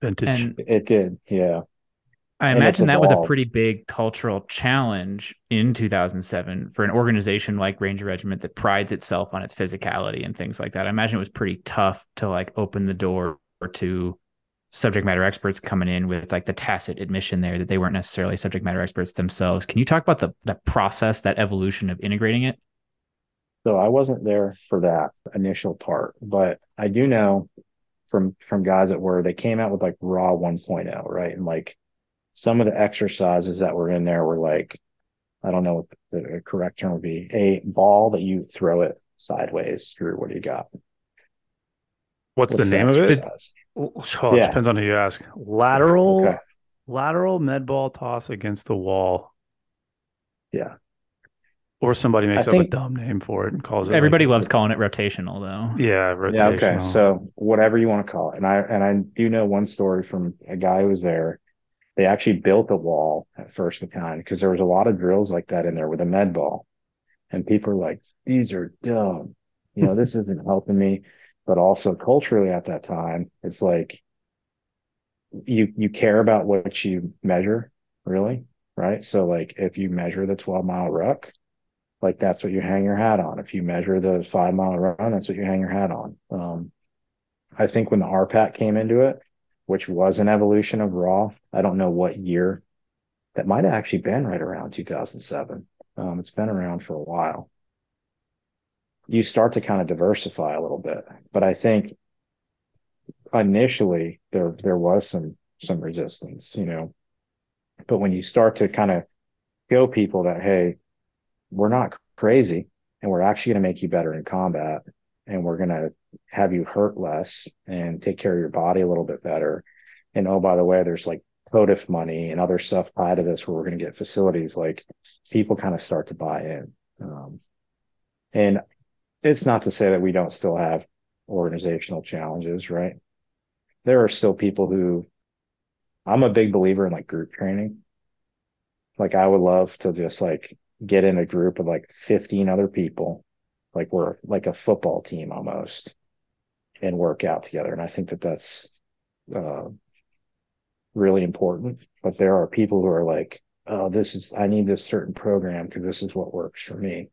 Vintage. And it did. Yeah. I And imagine that was a pretty big cultural challenge in 2007 for an organization like Ranger Regiment that prides itself on its physicality and things like that. I imagine it was pretty tough to like open the door to subject matter experts coming in with like the tacit admission there that they weren't necessarily subject matter experts themselves. Can you talk about the the process, that evolution of integrating it? So I wasn't there for that initial part, but I do know from from guys that were they came out with like raw 1.0, right? And like some of the exercises that were in there were like I don't know what the correct term would be, a ball that you throw it sideways through. What do you got? What's, the What's name of it? exercise? Oh, oh, it Yeah. depends on who you ask. Lateral Okay. lateral med ball toss against the wall. Yeah. Or somebody makes I up a dumb name for it and calls it. Everybody like- loves calling it rotational though. Yeah, rotational. Yeah, okay. So whatever you want to call it. And I and I do know one story from a guy who was there. They actually built a wall at first battalion because there was a lot of drills like that in there with a med ball. And people are like, these are dumb. You know, this isn't helping me. But also culturally at that time, it's like you you care about what you measure, really, right? So like if you measure the 12 mile ruck, like that's what you hang your hat on. If you measure the five mile run, that's what you hang your hat on. Um, I think when the RPAT came into it, which was an evolution of Raw, I don't know what year. That might have actually been right around 2007. Um, it's been around for a while. You start to kind of diversify a little bit, but I think initially there there was some some resistance, you know. But when you start to kind of show people that hey, we're not crazy and we're actually going to make you better in combat and we're going to have you hurt less and take care of your body a little bit better. And oh, by the way, there's like POTFF money and other stuff tied to this where we're going to get facilities. Like people kind of start to buy in. Um, and it's not to say that we don't still have organizational challenges, right? There are still people who I'm a big believer in like group training. Like I would love to just like get in a group of like 15 other people, like we're like a football team almost, and work out together. And I think that that's uh, really important. But there are people who are like, oh, this is, I need this certain program because this is what works for me.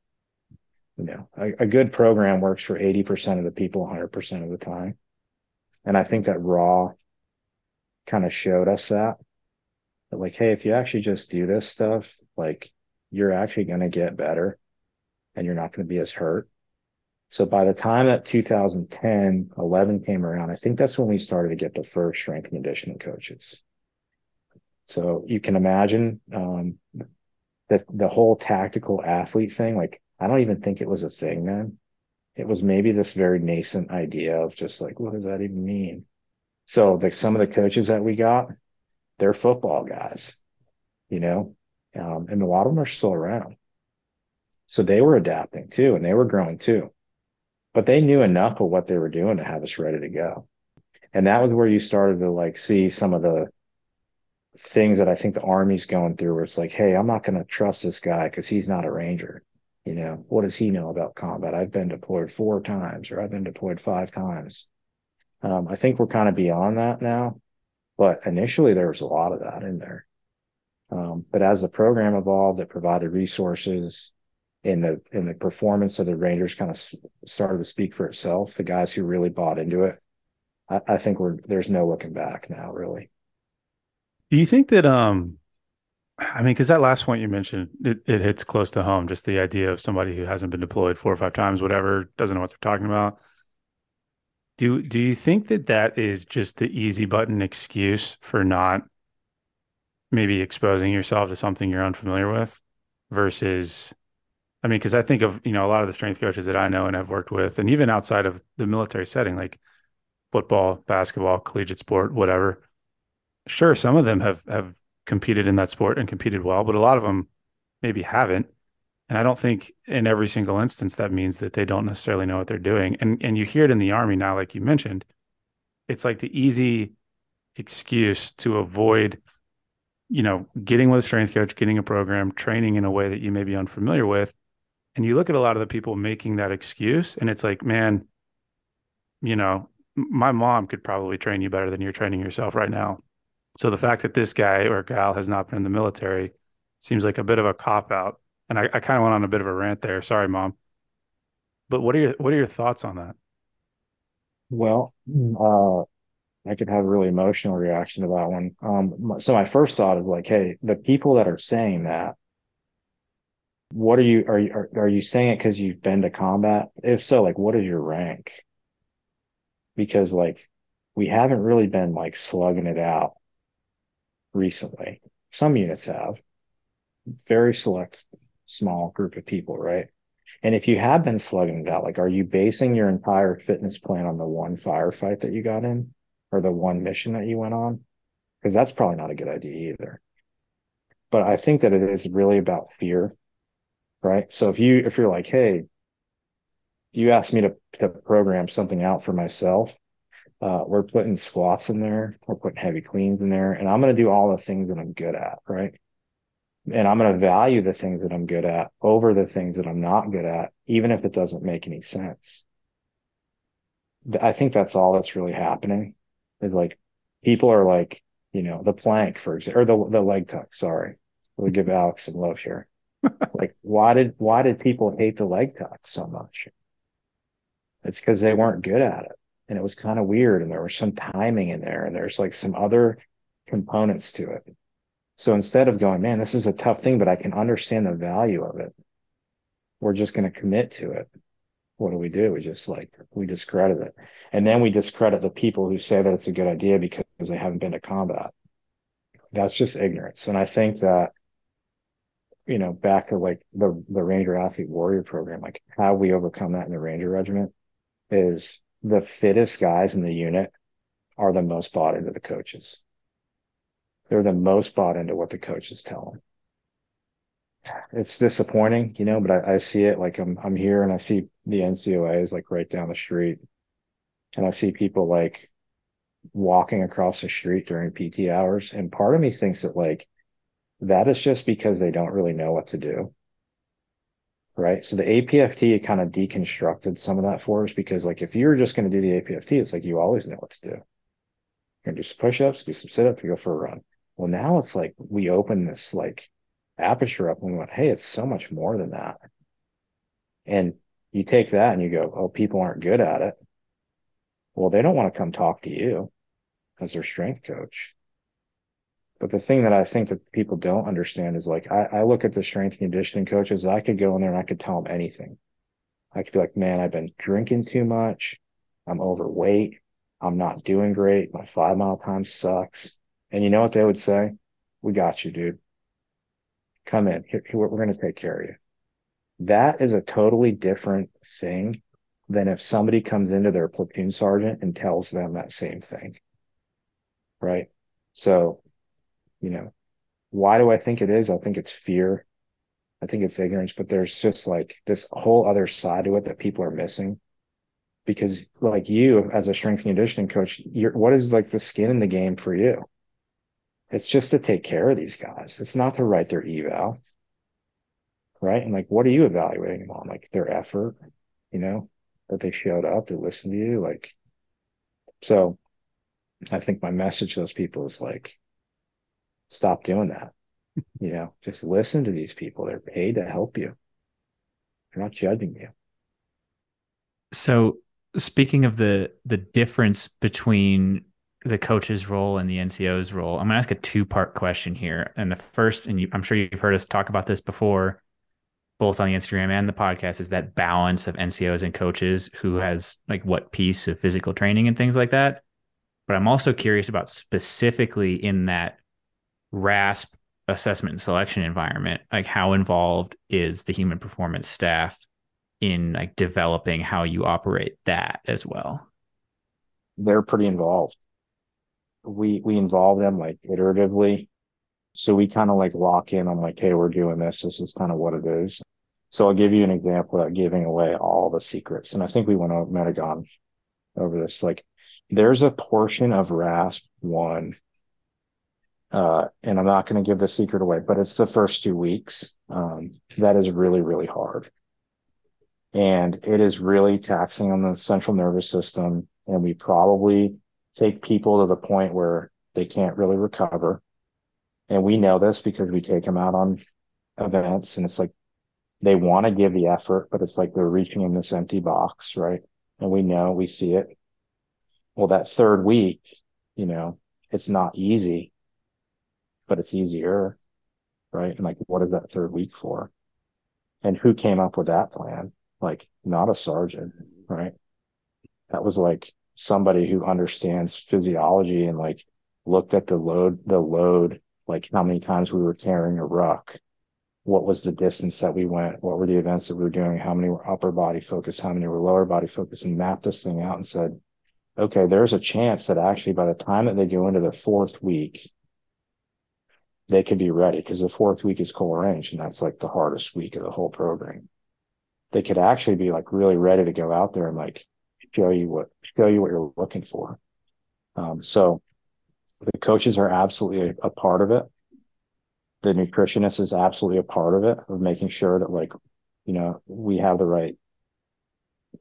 You know, a, a good program works for 80% of the people 100% of the time. And I think that Raw kind of showed us that. That like, hey, if you actually just do this stuff, like you're actually going to get better and you're not going to be as hurt. So by the time that 2010, 11 came around, I think that's when we started to get the first strength and conditioning coaches. So you can imagine um, that the whole tactical athlete thing, like, I don't even think it was a thing then. It was maybe this very nascent idea of just like, what does that even mean? So like some of the coaches that we got, they're football guys, you know, um, and a lot of them are still around. So they were adapting too, and they were growing too, but they knew enough of what they were doing to have us ready to go. And that was where you started to like see some of the things that I think the army's going through where it's like, Hey, I'm not going to trust this guy because he's not a ranger. You know, what does he know about combat? I've been deployed four times or I've been deployed five times. Um, I think we're kind of beyond that now, but initially there was a lot of that in there. Um, but as the program evolved, it provided resources in the in the performance of the Rangers kind of started to speak for itself. The guys who really bought into it, I, I think we're there's no looking back now, really. Do you think that um I mean, because that last point you mentioned, it, it hits close to home. Just the idea of somebody who hasn't been deployed four or five times, whatever, doesn't know what they're talking about. Do do you think that that is just the easy button excuse for not maybe exposing yourself to something you're unfamiliar with, versus, I mean, because I think of you know a lot of the strength coaches that I know and have worked with, and even outside of the military setting, like football, basketball, collegiate sport, whatever. Sure, some of them have have competed in that sport and competed well, but a lot of them maybe haven't. And I don't think in every single instance that means that they don't necessarily know what they're doing. And and you hear it in the army now, like you mentioned, it's like the easy excuse to avoid, you know, getting with a strength coach, getting a program, training in a way that you may be unfamiliar with. And you look at a lot of the people making that excuse, and it's like, man, you know, my mom could probably train you better than you're training yourself right now So the fact that this guy or gal has not been in the military seems like a bit of a cop out. And I, I kind of went on a bit of a rant there. Sorry, mom. But what are your what are your thoughts on that? Well, uh, I could have a really emotional reaction to that one. Um, so my first thought is like, hey, the people that are saying that, what are you are you are, are you saying it because you've been to combat? If so, like, what is your rank? Because like, we haven't really been like slugging it out recently. Some units have, very select, small group of people, right? And if you have been slugging it out, like, are you basing your entire fitness plan on the one firefight that you got in or the one mission that you went on? Because that's probably not a good idea either. But I think that it is really about fear, right? So if you, if you're like, hey, you ask me to, to program something out for myself, uh, we're putting squats in there, we're putting heavy cleans in there, and I'm going to do all the things that I'm good at, right? and I'm going to value the things that I'm good at over the things that I'm not good at, even if it doesn't make any sense. I think that's all that's really happening is like people are like, you know, the plank, for example, or the, the leg tuck. Sorry. We'll give Alex some love here. Like, why did, why did people hate the leg tuck so much? It's because they weren't good at it. And it was kind of weird. And there was some timing in there and there's like some other components to it so instead of going, man, this is a tough thing, but I can understand the value of it, we're just going to commit to it. What do we do? We just like, we discredit it. And then we discredit the people who say that it's a good idea because they haven't been to combat. That's just ignorance. And I think that, you know, back to like the, the Ranger Athlete Warrior program, like how we overcome that in the Ranger Regiment is the fittest guys in the unit are the most bought into the coaches they're the most bought into what the coaches tell them. It's disappointing, you know, but I, I see it like I'm I'm here and I see the NCOA is like right down the street. And I see people like walking across the street during PT hours. And part of me thinks that like that is just because they don't really know what to do. Right. So the APFT kind of deconstructed some of that for us because like if you're just going to do the APFT, it's like you always know what to do. You're gonna do some push-ups, do some sit-ups, you go for a run. Well, now it's like we open this like aperture up and we went, hey, it's so much more than that. And you take that and you go, oh, people aren't good at it. Well, they don't want to come talk to you as their strength coach. But the thing that I think that people don't understand is like, I, I look at the strength and conditioning coaches, I could go in there and I could tell them anything. I could be like, man, I've been drinking too much. I'm overweight. I'm not doing great. My five mile time sucks. And you know what they would say? We got you, dude. Come in. Here, we're going to take care of you. That is a totally different thing than if somebody comes into their platoon sergeant and tells them that same thing. Right. So, you know, why do I think it is? I think it's fear. I think it's ignorance, but there's just like this whole other side to it that people are missing. Because like you as a strength and conditioning coach, you're what is like the skin in the game for you? It's just to take care of these guys. It's not to write their eval. Right. And like, what are you evaluating them on? Like their effort, you know, that they showed up, they listened to you. Like, so I think my message to those people is like, stop doing that. you know, just listen to these people. They're paid to help you. They're not judging you. So speaking of the the difference between the coach's role and the NCO's role. I'm going to ask a two part question here. And the first, and you, I'm sure you've heard us talk about this before, both on the Instagram and the podcast, is that balance of NCOs and coaches who has like what piece of physical training and things like that. But I'm also curious about specifically in that RASP assessment and selection environment, like how involved is the human performance staff in like developing how you operate that as well? They're pretty involved we we involve them like iteratively. So we kind of like lock in on like, hey, we're doing this. This is kind of what it is. So I'll give you an example without giving away all the secrets. And I think we went over Metagon over this. Like there's a portion of RASP one. Uh, and I'm not going to give the secret away, but it's the first two weeks. Um, that is really, really hard. And it is really taxing on the central nervous system. And we probably take people to the point where they can't really recover. And we know this because we take them out on events and it's like they want to give the effort, but it's like they're reaching in this empty box, right? And we know, we see it. Well, that third week, you know, it's not easy, but it's easier, right? And like, what is that third week for? And who came up with that plan? Like, not a sergeant, mm-hmm. right? That was like somebody who understands physiology and like looked at the load, the load, like how many times we were carrying a ruck, what was the distance that we went, what were the events that we were doing, how many were upper body focused, how many were lower body focused, and mapped this thing out and said, okay, there's a chance that actually by the time that they go into the fourth week, they could be ready because the fourth week is cold range and that's like the hardest week of the whole program. They could actually be like really ready to go out there and like show you what show you what you're looking for. Um, so the coaches are absolutely a, a part of it. The nutritionist is absolutely a part of it of making sure that like, you know, we have the right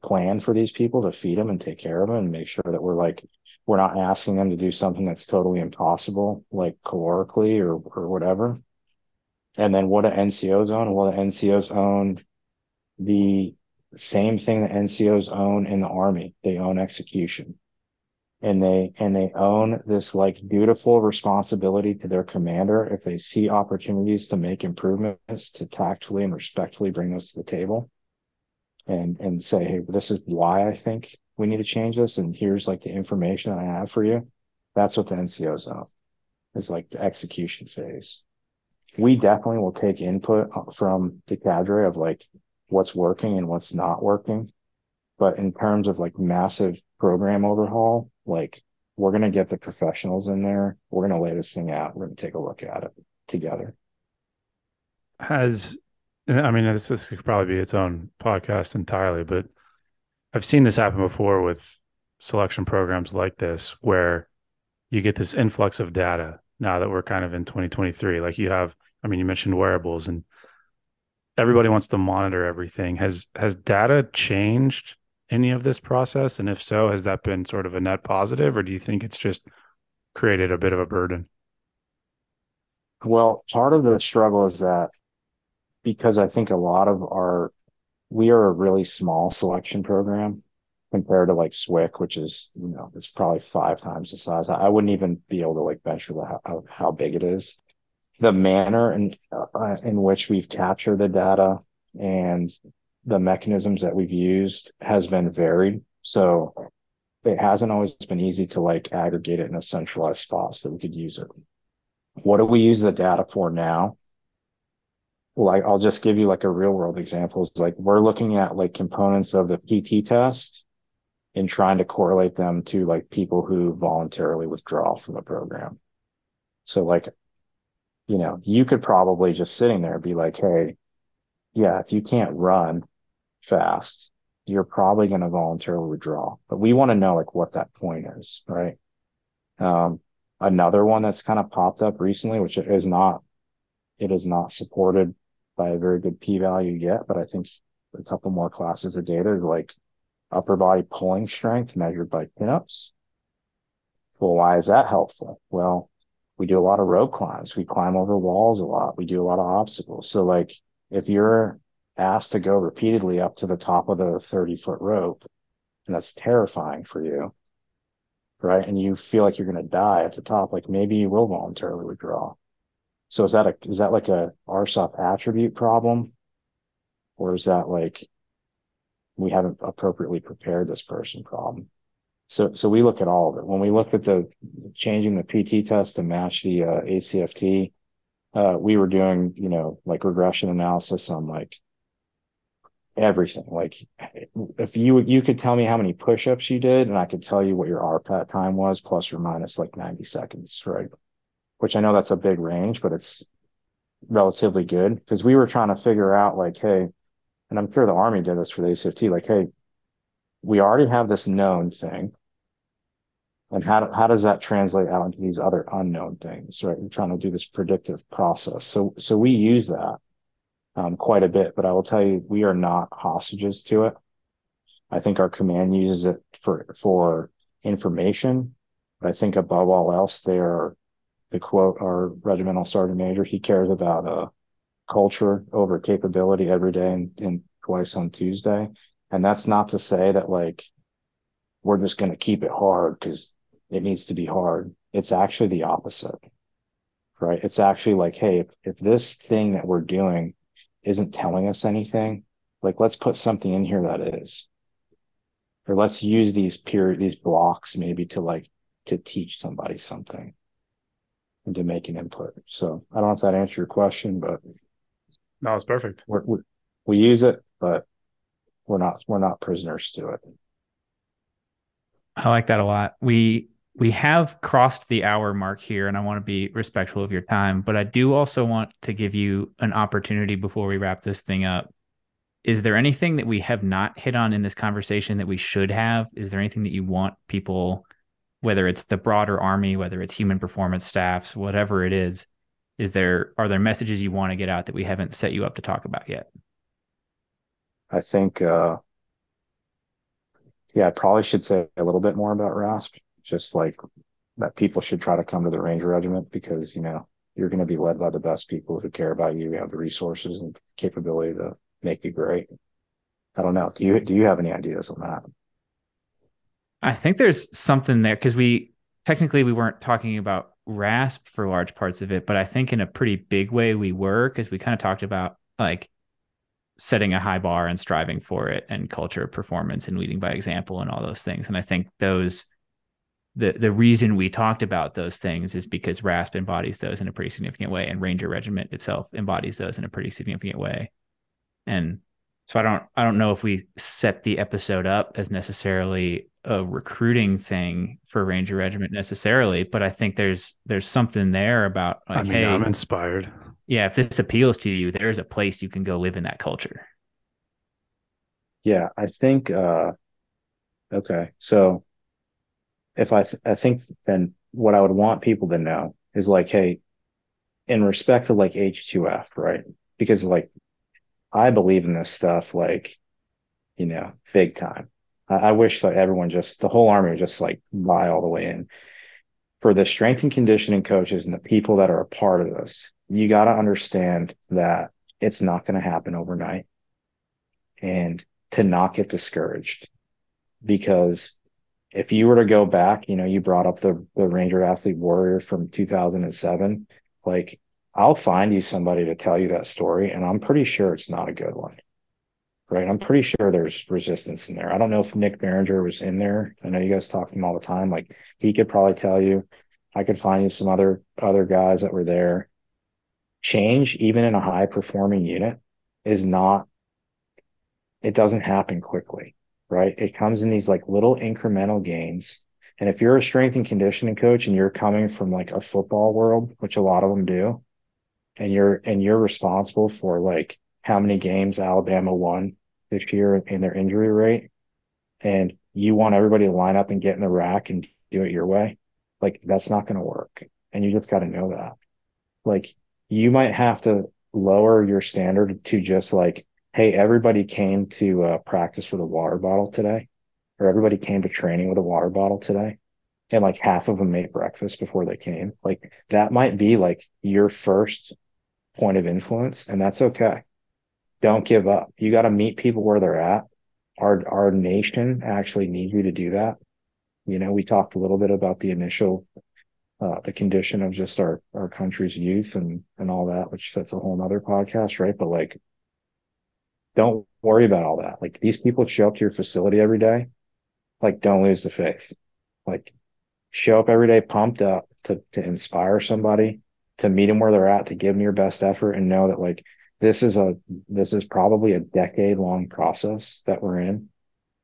plan for these people to feed them and take care of them and make sure that we're like we're not asking them to do something that's totally impossible like calorically or or whatever. And then what do ncos own? Well the ncos own the same thing that ncos own in the army. They own execution. And they and they own this like dutiful responsibility to their commander if they see opportunities to make improvements to tactfully and respectfully bring those to the table and and say hey this is why i think we need to change this and here's like the information that i have for you that's what the ncos own is like the execution phase we definitely will take input uh, from the cadre of like what's working and what's not working but in terms of like massive program overhaul like we're going to get the professionals in there. We're going to lay this thing out. We're going to take a look at it together. Has, I mean, this, this could probably be its own podcast entirely, but I've seen this happen before with selection programs like this, where you get this influx of data now that we're kind of in 2023. Like you have, I mean, you mentioned wearables and everybody wants to monitor everything. Has, has data changed any of this process? And if so, has that been sort of a net positive, or do you think it's just created a bit of a burden? Well, part of the struggle is that because I think a lot of our, we are a really small selection program compared to like SWCS, which is, you know, it's probably five times the size. I wouldn't even be able to like venture how, how big it is. The manner in, uh, in which we've captured the data and the mechanisms that we've used has been varied. So it hasn't always been easy to like aggregate it in a centralized spot so that we could use it. What do we use the data for now? Like I'll just give you like a real world example. It's like we're looking at like components of the PT test and trying to correlate them to like people who voluntarily withdraw from the program. So like, you know, you could probably just sitting there be like, hey, yeah, if you can't run, fast, you're probably going to voluntarily withdraw. But we want to know like what that point is, right? Um, another one that's kind of popped up recently, which is not, it is not supported by a very good p value yet, but I think a couple more classes of data like upper body pulling strength measured by pinups. Well, why is that helpful? Well, we do a lot of rope climbs. We climb over walls a lot. We do a lot of obstacles. So like if you're asked to go repeatedly up to the top of the 30 foot rope. And that's terrifying for you. Right. And you feel like you're going to die at the top. Like maybe you will voluntarily withdraw. So is that a, is that like a RSOP attribute problem? Or is that like we haven't appropriately prepared this person problem? So, so we look at all of it. When we look at the changing the PT test to match the uh, ACFT, uh, we were doing, you know, like regression analysis on like everything. Like if you you could tell me how many push-ups you did, and I could tell you what your RPAT time was, plus or minus like 90 seconds, right? Which I know that's a big range, but it's relatively good because we were trying to figure out like, hey, and I'm sure the army did this for the ACFT, like, hey, we already have this known thing. And how, how does that translate out into these other unknown things, right? We're trying to do this predictive process. So, so we use that um, quite a bit, but I will tell you, we are not hostages to it. I think our command uses it for, for information, But I think above all else, they are the quote our regimental sergeant major. He cares about uh, culture over capability every day and, and twice on Tuesday. And that's not to say that like we're just going to keep it hard because it needs to be hard. It's actually the opposite, right? It's actually like, hey, if, if this thing that we're doing isn't telling us anything, like let's put something in here that is, or let's use these period, these blocks maybe to like to teach somebody something and to make an input. So I don't know if that answered your question, but no, it's perfect. we we use it, but we're not we're not prisoners to it. I like that a lot. We we have crossed the hour mark here, and I want to be respectful of your time, but I do also want to give you an opportunity before we wrap this thing up. Is there anything that we have not hit on in this conversation that we should have? Is there anything that you want people, whether it's the broader army, whether it's human performance staffs, whatever it is, is there are there messages you want to get out that we haven't set you up to talk about yet? I think uh yeah, I probably should say a little bit more about RASP, just like that people should try to come to the Ranger Regiment because, you know, you're going to be led by the best people who care about you, have the resources and capability to make you great. I don't know. Do you do you have any ideas on that? I think there's something there because we technically we weren't talking about RASP for large parts of it, but I think in a pretty big way we were because we kind of talked about like setting a high bar and striving for it and culture performance and leading by example and all those things. And i think those the the reason we talked about those things is because rasp embodies those in a pretty significant way and ranger regiment itself embodies those in a pretty significant way. And so i don't i don't know if we set the episode up as necessarily a recruiting thing for ranger regiment necessarily but i think there's there's something there about like I mean, hey i'm inspired yeah, if this appeals to you, there's a place you can go live in that culture. Yeah, I think uh okay. So if I th- I think then what I would want people to know is like, hey, in respect to like H2F, right? Because like I believe in this stuff like, you know, big time. I, I wish that everyone just the whole army would just like buy all the way in. For the strength and conditioning coaches and the people that are a part of this, you got to understand that it's not going to happen overnight and to not get discouraged because if you were to go back, you know, you brought up the, the Ranger athlete warrior from 2007, like I'll find you somebody to tell you that story. And I'm pretty sure it's not a good one. Right. I'm pretty sure there's resistance in there. I don't know if Nick Barringer was in there. I know you guys talk to him all the time. Like he could probably tell you. I could find you some other other guys that were there change, even in a high performing unit, is not, it doesn't happen quickly, right? It comes in these like little incremental gains. And if you're a strength and conditioning coach and you're coming from like a football world, which a lot of them do, and you're and you're responsible for like how many games Alabama won this year in their injury rate, and you want everybody to line up and get in the rack and do it your way, like that's not going to work. And you just got to know that. Like you might have to lower your standard to just like, hey, everybody came to uh, practice with a water bottle today, or everybody came to training with a water bottle today. And like half of them made breakfast before they came. Like that might be like your first point of influence, and that's okay. Don't give up. You got to meet people where they're at. Our our nation actually needs you to do that. You know, we talked a little bit about the initial uh, the condition of just our our country's youth and and all that, which that's a whole nother podcast, right? But like, don't worry about all that. Like these people show up to your facility every day. Like, don't lose the faith. Like, show up every day pumped up to to inspire somebody, to meet them where they're at, to give them your best effort, and know that like this is a this is probably a decade long process that we're in.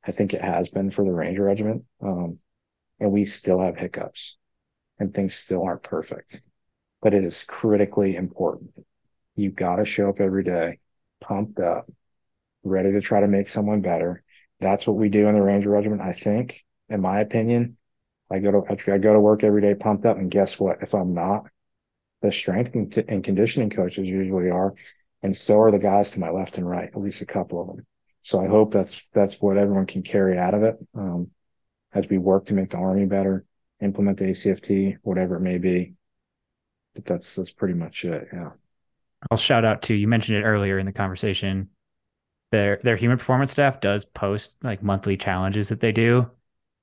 I think it has been for the Ranger Regiment, um, and we still have hiccups and things still aren't perfect, but it is critically important. You got to show up every day, pumped up, ready to try to make someone better. That's what we do in the Ranger Regiment. I think, in my opinion, I go to actually I go to work every day pumped up, and guess what? If I'm not, the strength and conditioning coaches usually are, and so are the guys to my left and right, at least a couple of them. So I hope that's that's what everyone can carry out of it um, as we work to make the army better, implement the ACFT, whatever it may be. But that's that's pretty much it. Yeah. I'll shout out to you mentioned it earlier in the conversation. Their their human performance staff does post like monthly challenges that they do.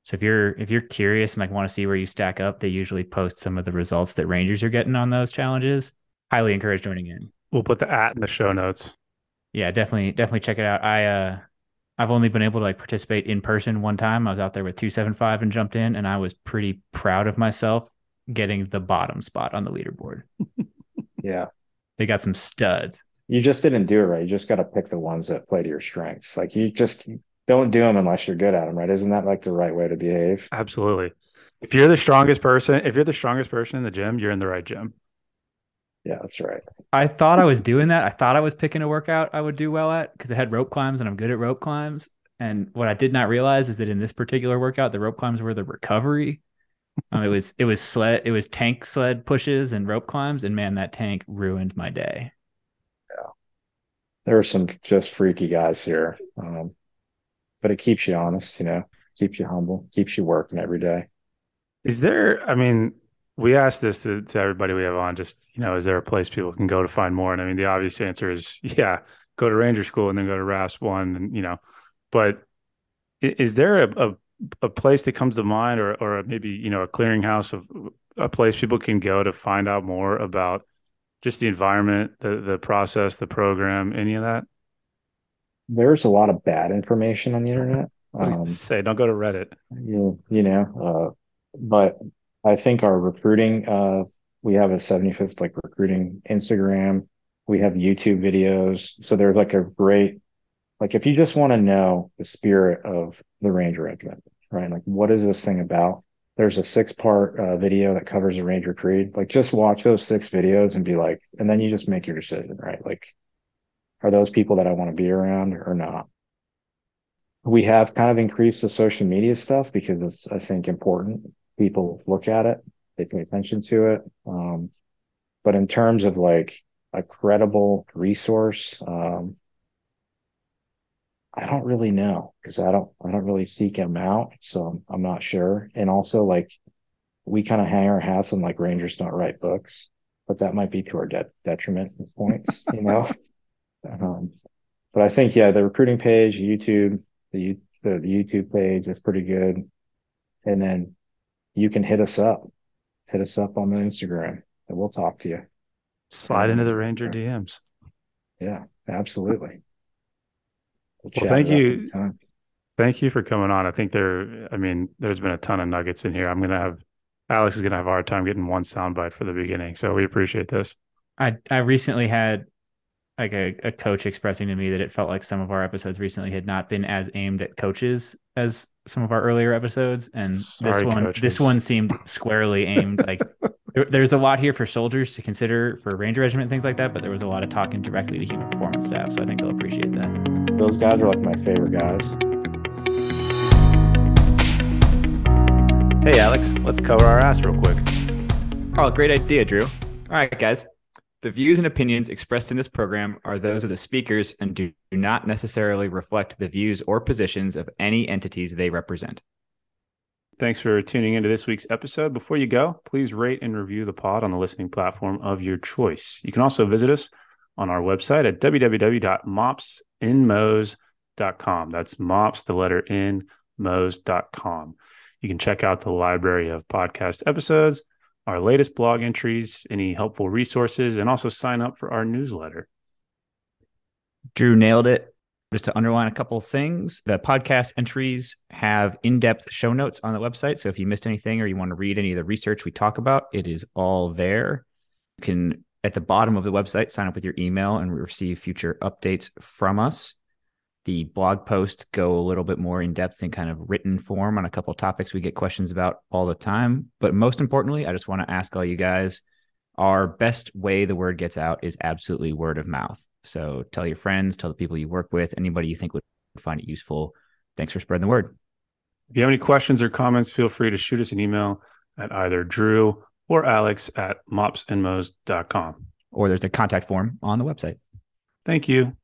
So if you're if you're curious and like want to see where you stack up, they usually post some of the results that Rangers are getting on those challenges. Highly encourage joining in. We'll put the at in the show notes. Yeah, definitely definitely check it out. I uh I've only been able to like participate in person one time. I was out there with 275 and jumped in and I was pretty proud of myself getting the bottom spot on the leaderboard. Yeah. They got some studs. You just didn't do it right. You just got to pick the ones that play to your strengths. Like you just don't do them unless you're good at them, right? Isn't that like the right way to behave? Absolutely. If you're the strongest person, if you're the strongest person in the gym, you're in the right gym. Yeah, that's right. I thought I was doing that. I thought I was picking a workout I would do well at because it had rope climbs and I'm good at rope climbs. And what I did not realize is that in this particular workout, the rope climbs were the recovery. Um, it was it was sled it was tank sled pushes and rope climbs, and man, that tank ruined my day. Yeah, there are some just freaky guys here, um, but it keeps you honest, you know, keeps you humble, keeps you working every day. Is there? I mean, we asked this to, to everybody we have on. Just you know, is there a place people can go to find more? And I mean, the obvious answer is yeah, go to Ranger School and then go to RASP one, and you know, but is there a, a a place that comes to mind or or maybe you know a clearinghouse of a place people can go to find out more about just the environment the the process the program any of that there's a lot of bad information on the internet um, say don't go to reddit you, you know uh, but i think our recruiting uh, we have a 75th like recruiting instagram we have youtube videos so there's like a great like if you just want to know the spirit of the Ranger Regiment, right? Like what is this thing about? There's a six part uh, video that covers the Ranger Creed. Like just watch those six videos and be like, and then you just make your decision, right? Like, are those people that I want to be around or not? We have kind of increased the social media stuff because it's, I think, important. People look at it, they pay attention to it. Um, but in terms of like a credible resource, um, I don't really know because I don't I don't really seek them out, so I'm, not sure. And also, like we kind of hang our hats on like Rangers don't write books, but that might be to our de- detriment points, you know. Um, but I think yeah, the recruiting page, YouTube, the, the the YouTube page is pretty good, and then you can hit us up, hit us up on the Instagram, and we'll talk to you. Slide into the Ranger DMs. Yeah, absolutely. Well, thank you. Thank you for coming on. I think there, I mean, there's been a ton of nuggets in here. I'm going to have, Alex is going to have a hard time getting one soundbite for the beginning. So we appreciate this. I, I recently had like a, a coach expressing to me that it felt like some of our episodes recently had not been as aimed at coaches as some of our earlier episodes. And Sorry, this one, coaches. this one seemed squarely aimed like there's a lot here for soldiers to consider for ranger regiment things like that, but there was a lot of talking directly to human performance staff. So I think they'll appreciate that. Those guys are like my favorite guys. Hey, Alex, let's cover our ass real quick. Oh, great idea, Drew. All right, guys. The views and opinions expressed in this program are those of the speakers and do not necessarily reflect the views or positions of any entities they represent. Thanks for tuning into this week's episode. Before you go, please rate and review the pod on the listening platform of your choice. You can also visit us on our website at www.mopsinmos.com. That's mops, the letter N, mos.com. You can check out the library of podcast episodes, our latest blog entries, any helpful resources, and also sign up for our newsletter. Drew nailed it. Just to underline a couple things, the podcast entries have in depth show notes on the website. So if you missed anything or you want to read any of the research we talk about, it is all there. You can, at the bottom of the website, sign up with your email and receive future updates from us. The blog posts go a little bit more in depth in kind of written form on a couple topics we get questions about all the time. But most importantly, I just want to ask all you guys our best way the word gets out is absolutely word of mouth. So tell your friends, tell the people you work with, anybody you think would find it useful. Thanks for spreading the word. If you have any questions or comments, feel free to shoot us an email at either Drew or Alex at mopsinmos.com. Or there's a contact form on the website. Thank you.